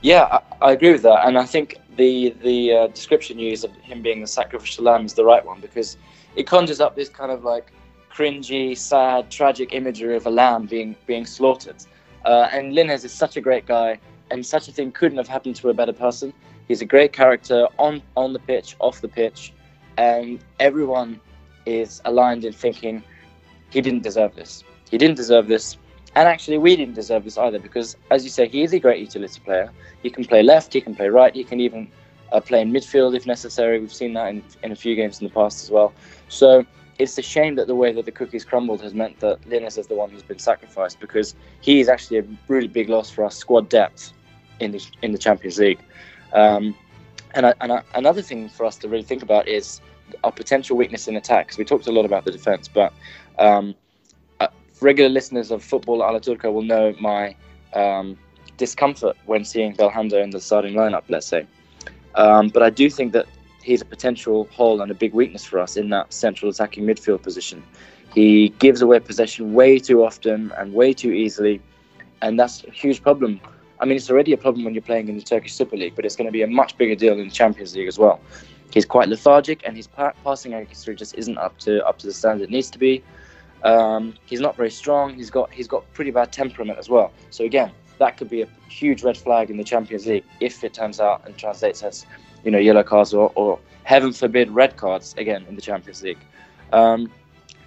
Yeah, I, I agree with that, and I think the the uh, description you use of him being the sacrificial lamb is the right one because it conjures up this kind of like cringy, sad, tragic imagery of a lamb being being slaughtered. Uh, and Linnes is such a great guy, and such a thing couldn't have happened to a better person. He's a great character on on the pitch, off the pitch, and everyone is aligned in thinking he didn't deserve this. He didn't deserve this, and actually we didn't deserve this either because, as you say, he is a great utility player. He can play left, he can play right, he can even uh, play in midfield if necessary. We've seen that in, in a few games in the past as well. So it's a shame that the way that the cookies crumbled has meant that Linnes is the one who's been sacrificed because he is actually a really big loss for our squad depth in the in the Champions League. Um, and, I, and I, another thing for us to really think about is our potential weakness in attacks. We talked a lot about the defense, but um, uh, regular listeners of Football Alla Turca will know my um, discomfort when seeing Belhanda in the starting lineup. Let's say, um, but I do think that he's a potential hole and a big weakness for us in that central attacking midfield position. He gives away possession way too often and way too easily, and that's a huge problem. I mean, it's already a problem when you're playing in the Turkish Super League, but it's going to be a much bigger deal in the Champions League as well. He's quite lethargic, and his passing accuracy just isn't up to up to the standard it needs to be. Um, he's not very strong. He's got he's got pretty bad temperament as well. So again, that could be a huge red flag in the Champions League if it turns out and translates as you know yellow cards or, or heaven forbid red cards again in the Champions League. Um,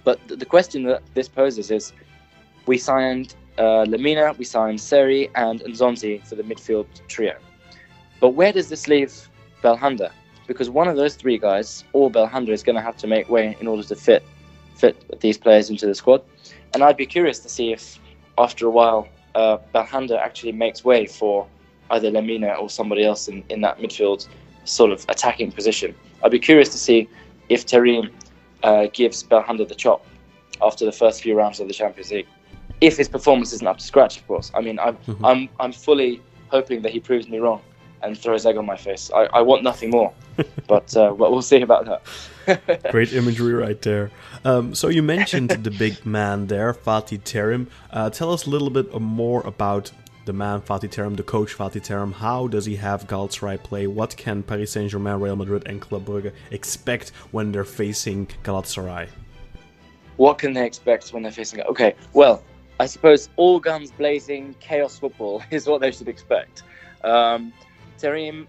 but the question that this poses is, we signed uh, Lemina, we signed Seri and Nzonzi for the midfield trio. But where does this leave Belhanda? Because one of those three guys, or Belhanda, is going to have to make way in order to fit fit these players into the squad. And I'd be curious to see if, after a while, uh, Belhanda actually makes way for either Lemina or somebody else in, in that midfield sort of attacking position. I'd be curious to see if Terim uh, gives Belhanda the chop after the first few rounds of the Champions League. If his performance isn't up to scratch, of course. I mean, I'm, mm-hmm. I'm, I'm fully hoping that he proves me wrong and throws egg on my face. I, I want nothing more, but uh, we'll see about that. Great imagery right there. Um, so you mentioned the big man there, Fatih Terim. Uh, tell us a little bit more about the man Fatih Terim, the coach Fatih Terim. How does he have Galatasaray play? What can Paris Saint Germain, Real Madrid, and Club Brugge expect when they're facing Galatasaray? What can they expect when they're facing? Okay, well, I suppose all guns blazing, chaos football is what they should expect. Um, Terim,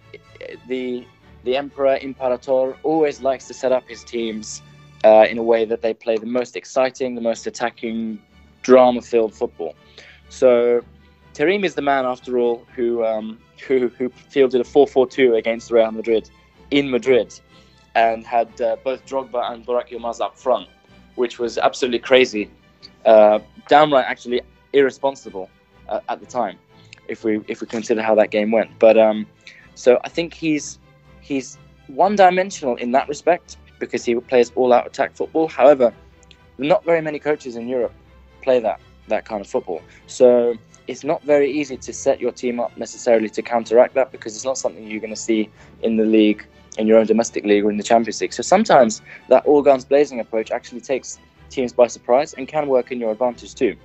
the the Emperor Imperator, always likes to set up his teams uh, in a way that they play the most exciting, the most attacking, drama-filled football. So Terim is the man, after all, who um, who, who fielded a 4-4-2 against Real Madrid in Madrid, and had uh, both Drogba and Burak Yilmaz up front, which was absolutely crazy, uh, downright actually irresponsible uh, at the time, if we if we consider how that game went. But um, so I think he's he's one-dimensional in that respect because he plays all-out attack football. However, not very many coaches in Europe play that that kind of football. So it's not very easy to set your team up necessarily to counteract that because it's not something you're going to see in the league, in your own domestic league or in the Champions League. So sometimes that all guns blazing approach actually takes teams by surprise and can work in your advantage too.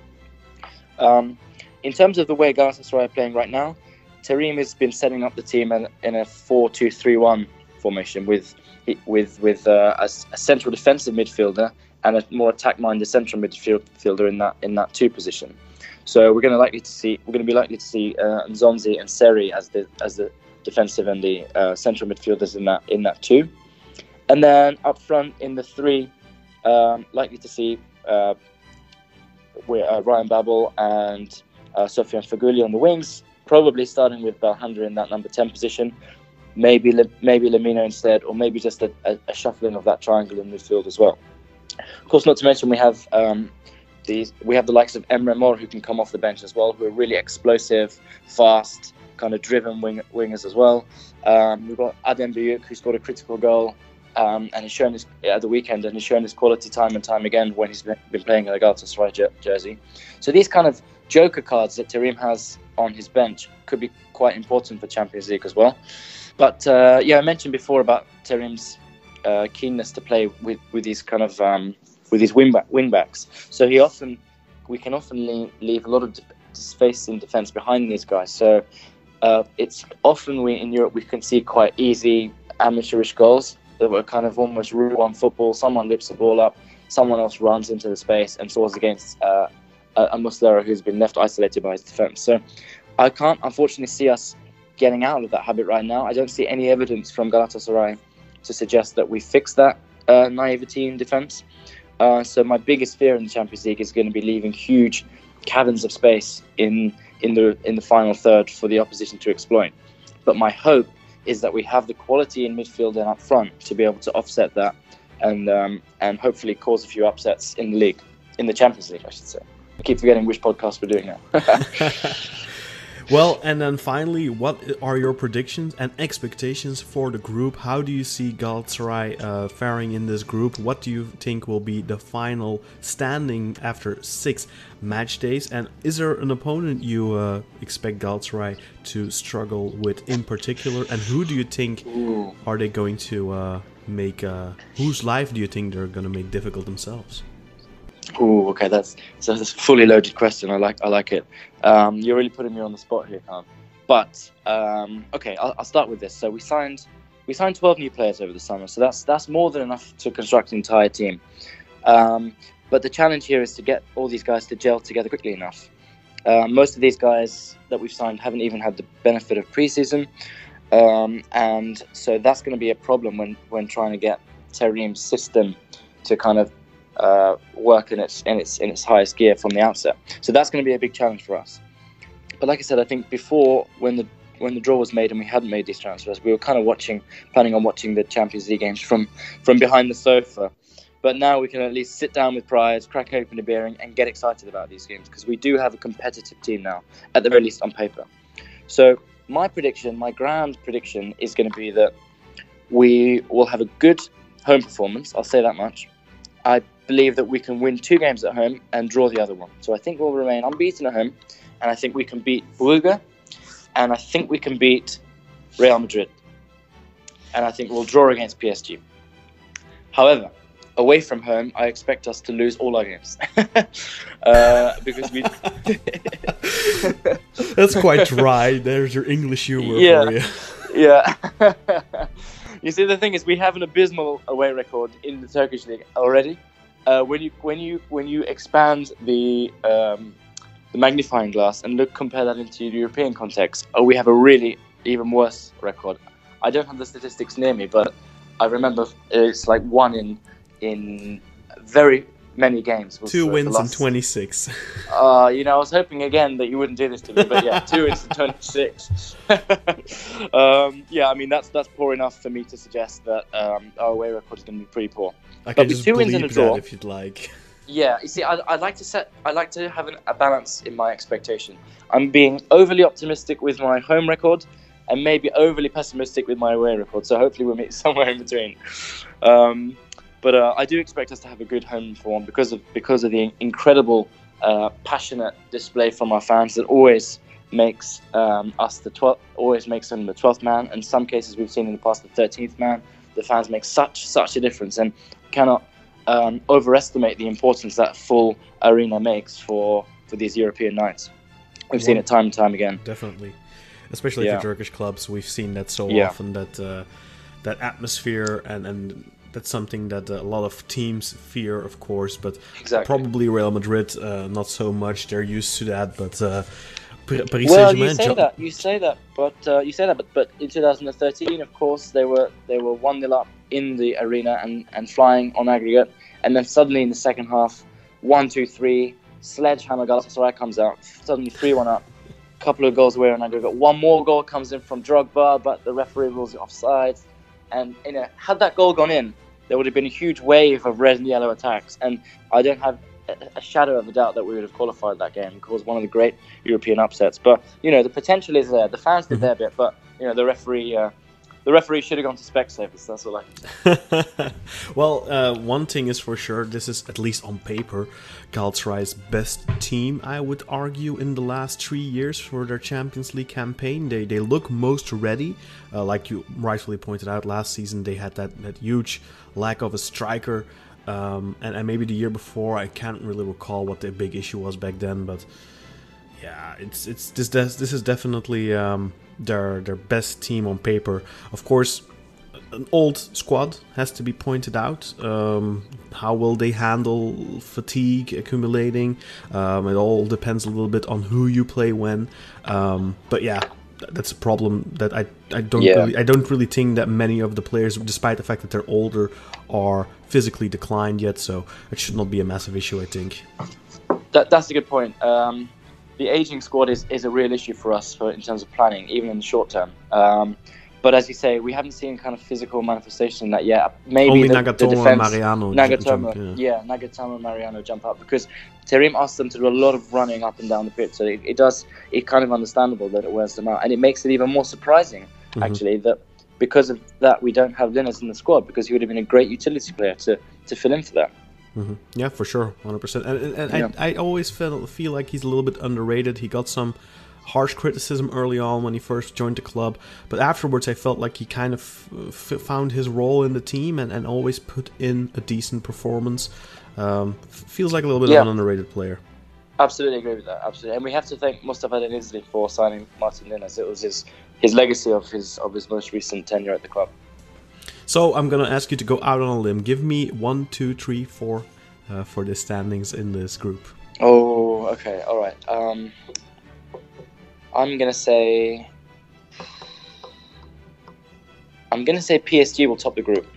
Um, in terms of the way Galatasaray are playing right now, Terim has been setting up the team in, in a 4-2-3-1 formation with with with uh, a, a, central defensive midfielder and a more attack-minded central midfielder in that in that two position. So we're going to likely to see we're going to be likely to see uh, Nzonzi and Seri as the as the defensive and the uh, central midfielders in that in that two, and then up front in the three, um, likely to see uh, uh Ryan Babel and uh, Sofian Feghouli on the wings, probably starting with Belhanda in that number ten position. Maybe maybe Lemina instead, or maybe just a, a, a, shuffling of that triangle in midfield as well. Of course, not to mention we have um, these we have the likes of Emre Mor who can come off the bench as well, who are really explosive, fast, kind of driven wing, wingers as well. Um, we've got Adem Büyük who scored a critical goal um, and he's shown his at the weekend and he's shown his quality time and time again when he's been, playing in a Galatasaray jersey. So these kind of joker cards that Terim has on his bench could be quite important for Champions League as well. But uh, yeah, I mentioned before about Terim's uh, keenness to play with with these kind of um, with his wing, back, wing backs. So he often, we can often leave, leave a lot of space in defence behind these guys. So uh, it's often we in Europe we can see quite easy amateurish goals that were kind of almost rule one football. Someone lifts the ball up, someone else runs into the space and scores against uh, a Muslera who's been left isolated by his defence. So I can't unfortunately see us getting out of that habit right now. I don't see any evidence from Galatasaray to suggest that we fix that uh, naivety in defence. Uh, so my biggest fear in the Champions League is going to be leaving huge caverns of space in in the in the final third for the opposition to exploit. But my hope is that we have the quality in midfield and up front to be able to offset that and um, and hopefully cause a few upsets in the league, in the Champions League, I should say. I keep forgetting which podcast we're doing now. well, and then finally, what are your predictions and expectations for the group? How do you see Galatasaray uh, faring in this group? What do you think will be the final standing after six match days? And is there an opponent you uh, expect Galatasaray to struggle with in particular? And who do you think Ooh. are they going to uh, make? Uh, whose life do you think they're going to make difficult themselves? Oh, okay, that's so that's a fully loaded question. I like I like it. Um, you're really putting me on the spot here, Khan. But um, okay, I'll, I'll, start with this. So we signed we signed 12 new players over the summer, so that's that's more than enough to construct an entire team. Um, but the challenge here is to get all these guys to gel together quickly enough. Uh, most of these guys that we've signed haven't even had the benefit of preseason, um, and so that's going to be a problem when when trying to get Terim's system to kind of uh, work in its in its in its highest gear from the outset. So that's going to be a big challenge for us. But like I said, I think before when the when the draw was made and we hadn't made these transfers, we were kind of watching, planning on watching the Champions League games from from behind the sofa. But now we can at least sit down with pride, crack open a beer, and, and get excited about these games because we do have a competitive team now, at the very least on paper. So my prediction, my grand prediction, is going to be that we will have a good home performance. I'll say that much. I believe that we can win two games at home and draw the other one. So I think we'll remain unbeaten at home, and I think we can beat Brugge, and I think we can beat Real Madrid, and I think we'll draw against PSG. However, away from home, I expect us to lose all our games uh, because we. That's quite dry. There's your English humor yeah. for you. Yeah. you see, the thing is, we have an abysmal away record in the Turkish league already uh, when you when you when you expand the um, the magnifying glass and look compare that into the European context, oh, we have a really even worse record. I don't have the statistics near me, but I remember it's like one in in very many games. Two wins and 26. Uh, you know, I was hoping again that you wouldn't do this to me, but yeah, two wins and 26. um, yeah, I mean that's that's poor enough for me to suggest that um, our away record is going to be pretty poor. I can just two wins and a draw. if you'd like. Yeah, you see, I, I like to set, I like to have an, a balance in my expectation. I'm being overly optimistic with my home record, and maybe overly pessimistic with my away record. So hopefully we'll meet somewhere in between. Um, but uh, I do expect us to have a good home form because of because of the incredible, uh, passionate display from our fans that always makes um, us the 12th, always makes them the 12th man. In some cases, we've seen in the past the 13th man. The fans make such such a difference, and cannot um, overestimate the importance that full arena makes for for these European nights. We've well, seen it time and time again. Definitely, especially yeah. for Turkish clubs, we've seen that so yeah. often that uh, that atmosphere and and that's something that a lot of teams fear, of course, but exactly. probably Real Madrid uh, not so much. They're used to that, but uh, Paris well, you say that, you say that, but uh, you say that, but but in 2013, of course, they were they were one 0 up in the arena and and flying on aggregate, and then suddenly in the second half, one two three, sledgehammer Galatasaray comes out, suddenly three one up, couple of goals away on aggregate, one more goal comes in from Drogba, but the referee rules it offside, and you know had that goal gone in, there would have been a huge wave of red and yellow attacks. And I don't have a shadow of a doubt that we would have qualified that game and caused one of the great European upsets. But you know, the potential is there. The fans did mm-hmm. their bit, but you know, the referee. Uh, the referee should have gone to Specsavers. That's all I. well, uh, one thing is for sure. This is at least on paper, Galatasaray's best team. I would argue in the last three years for their Champions League campaign. They they look most ready. Uh, like you rightfully pointed out, last season they had that that huge lack of a striker. Um, and, and maybe the year before, I can't really recall what the big issue was back then, but yeah, it's it's this this is definitely um, their their best team on paper. Of course, an old squad has to be pointed out. Um, how will they handle fatigue accumulating? Um, it all depends a little bit on who you play when. Um, but yeah, that's a problem that I I don't yeah. really I don't really think that many of the players, despite the fact that they're older, are physically declined yet. So it should not be a massive issue. I think. That, that's a good point. Um, the aging squad is, is a real issue for us for in terms of planning, even in the short term. Um, but as you say, we haven't seen kind of physical manifestation in that yet. Maybe Only the, Nagatomo the defense, and Mariano. Nagatomo, jump, yeah. Nagatomo and Mariano jump up because Terim asked them to do a lot of running up and down the pitch. So it, it does, it's kind of understandable that it wears them out. And it makes it even more surprising, Mhm. actually, that because of that, we don't have Linnes in the squad because he would have been a great utility player to, to fill in for that. Mhm. Yeah, for sure, hundred percent. And, and, and Yeah. I, I always feel feel like he's a little bit underrated. He got some harsh criticism early on when he first joined the club, but afterwards I felt like he kind of f- found his role in the team and, and always put in a decent performance. Um, feels like a little bit Yeah. of an underrated player. Absolutely agree with that. Absolutely, and we have to thank Mustafa Denizli for signing Martin Linnes. It was his his legacy of his of his most recent tenure at the club. So I'm gonna ask you to go out on a limb. Give me one, two, three, four uh, for the standings in this group. Oh, okay, all right. Um, I'm gonna say I'm gonna say PSG will top the group,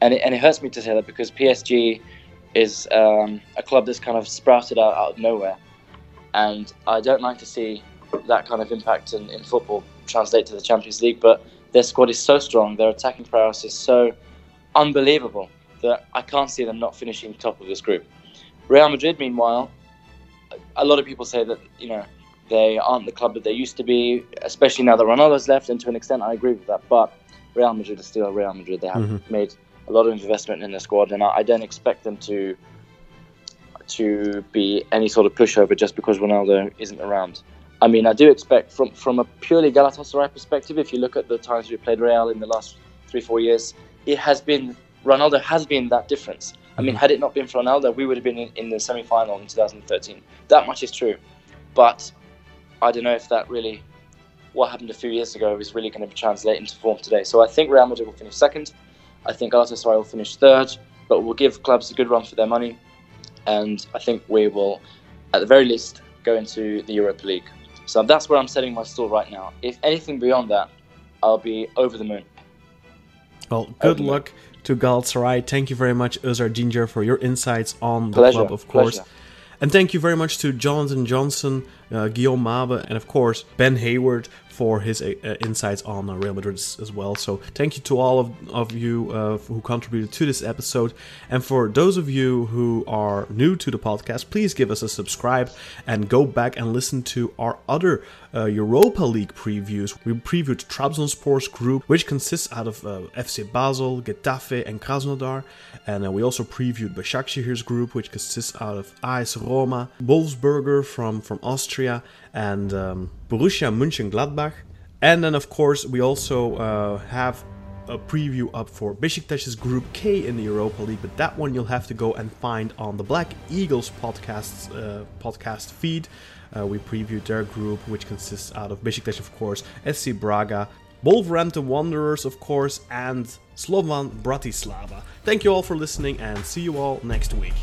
and it, and it hurts me to say that because PSG is um, a club that's kind of sprouted out, out of nowhere, and I don't like to see that kind of impact in, in football translate to the Champions League. But their squad is so strong, their attacking prowess is so unbelievable that I can't see them not finishing top of this group. Real Madrid, meanwhile, a lot of people say that you know they aren't the club that they used to be, especially now that Ronaldo's left. And to an extent, I agree with that. But Real Madrid is still Real Madrid. They have Mhm. made a lot of investment in their squad, and I, I don't expect them to to be any sort of pushover just because Ronaldo isn't around. I mean, I do expect from from a purely Galatasaray perspective, if you look at the times we played Real in the last three four years, it has been Ronaldo has been that difference. I mean, Mhm. had it not been for Ronaldo, we would have been in, in the semi final in 2013. That much is true, but I don't know if that really what happened a few years ago is really going to be translate into form today. So I think Real Madrid will finish second. I think Galatasaray will finish third, but we'll give clubs a good run for their money. And I think we will, at the very least, go into the Europa League. So that's where I'm setting my stall right now. If anything beyond that, I'll be over the moon. Well, good Okay. luck to Galatasaray. Thank you very much, Özar Ginger, for your insights on the Pleasure, club, of course. pleasure. And thank you very much to Jonathan Johnson, uh, Guillaume Mabe, and of course Ben Hayward for his uh, uh, insights on uh, Real Madrid as well. So thank you to all of, of you who contributed to this episode. And for those of you who are new to the podcast, please give us a subscribe and go back and listen to our other uh, Europa League previews. We previewed Trabzonspor's group, which consists out of uh, FC Basel, Getafe, and Krasnodar. And uh, we also previewed Başakşehir's group, which consists out of AS Roma, Wolfsberger from, from Austria, and um, Borussia Mönchengladbach. And then, of course, we also uh, have a preview up for Besiktas's Group K in the Europa League, but that one you'll have to go and find on the Black Eagles podcast uh, podcast feed. Uh, we previewed their group, which consists out of Besiktas, of course, SC Braga, Wolverhampton Wanderers, of course, and Slovan Bratislava. Thank you all for listening, and see you all next week.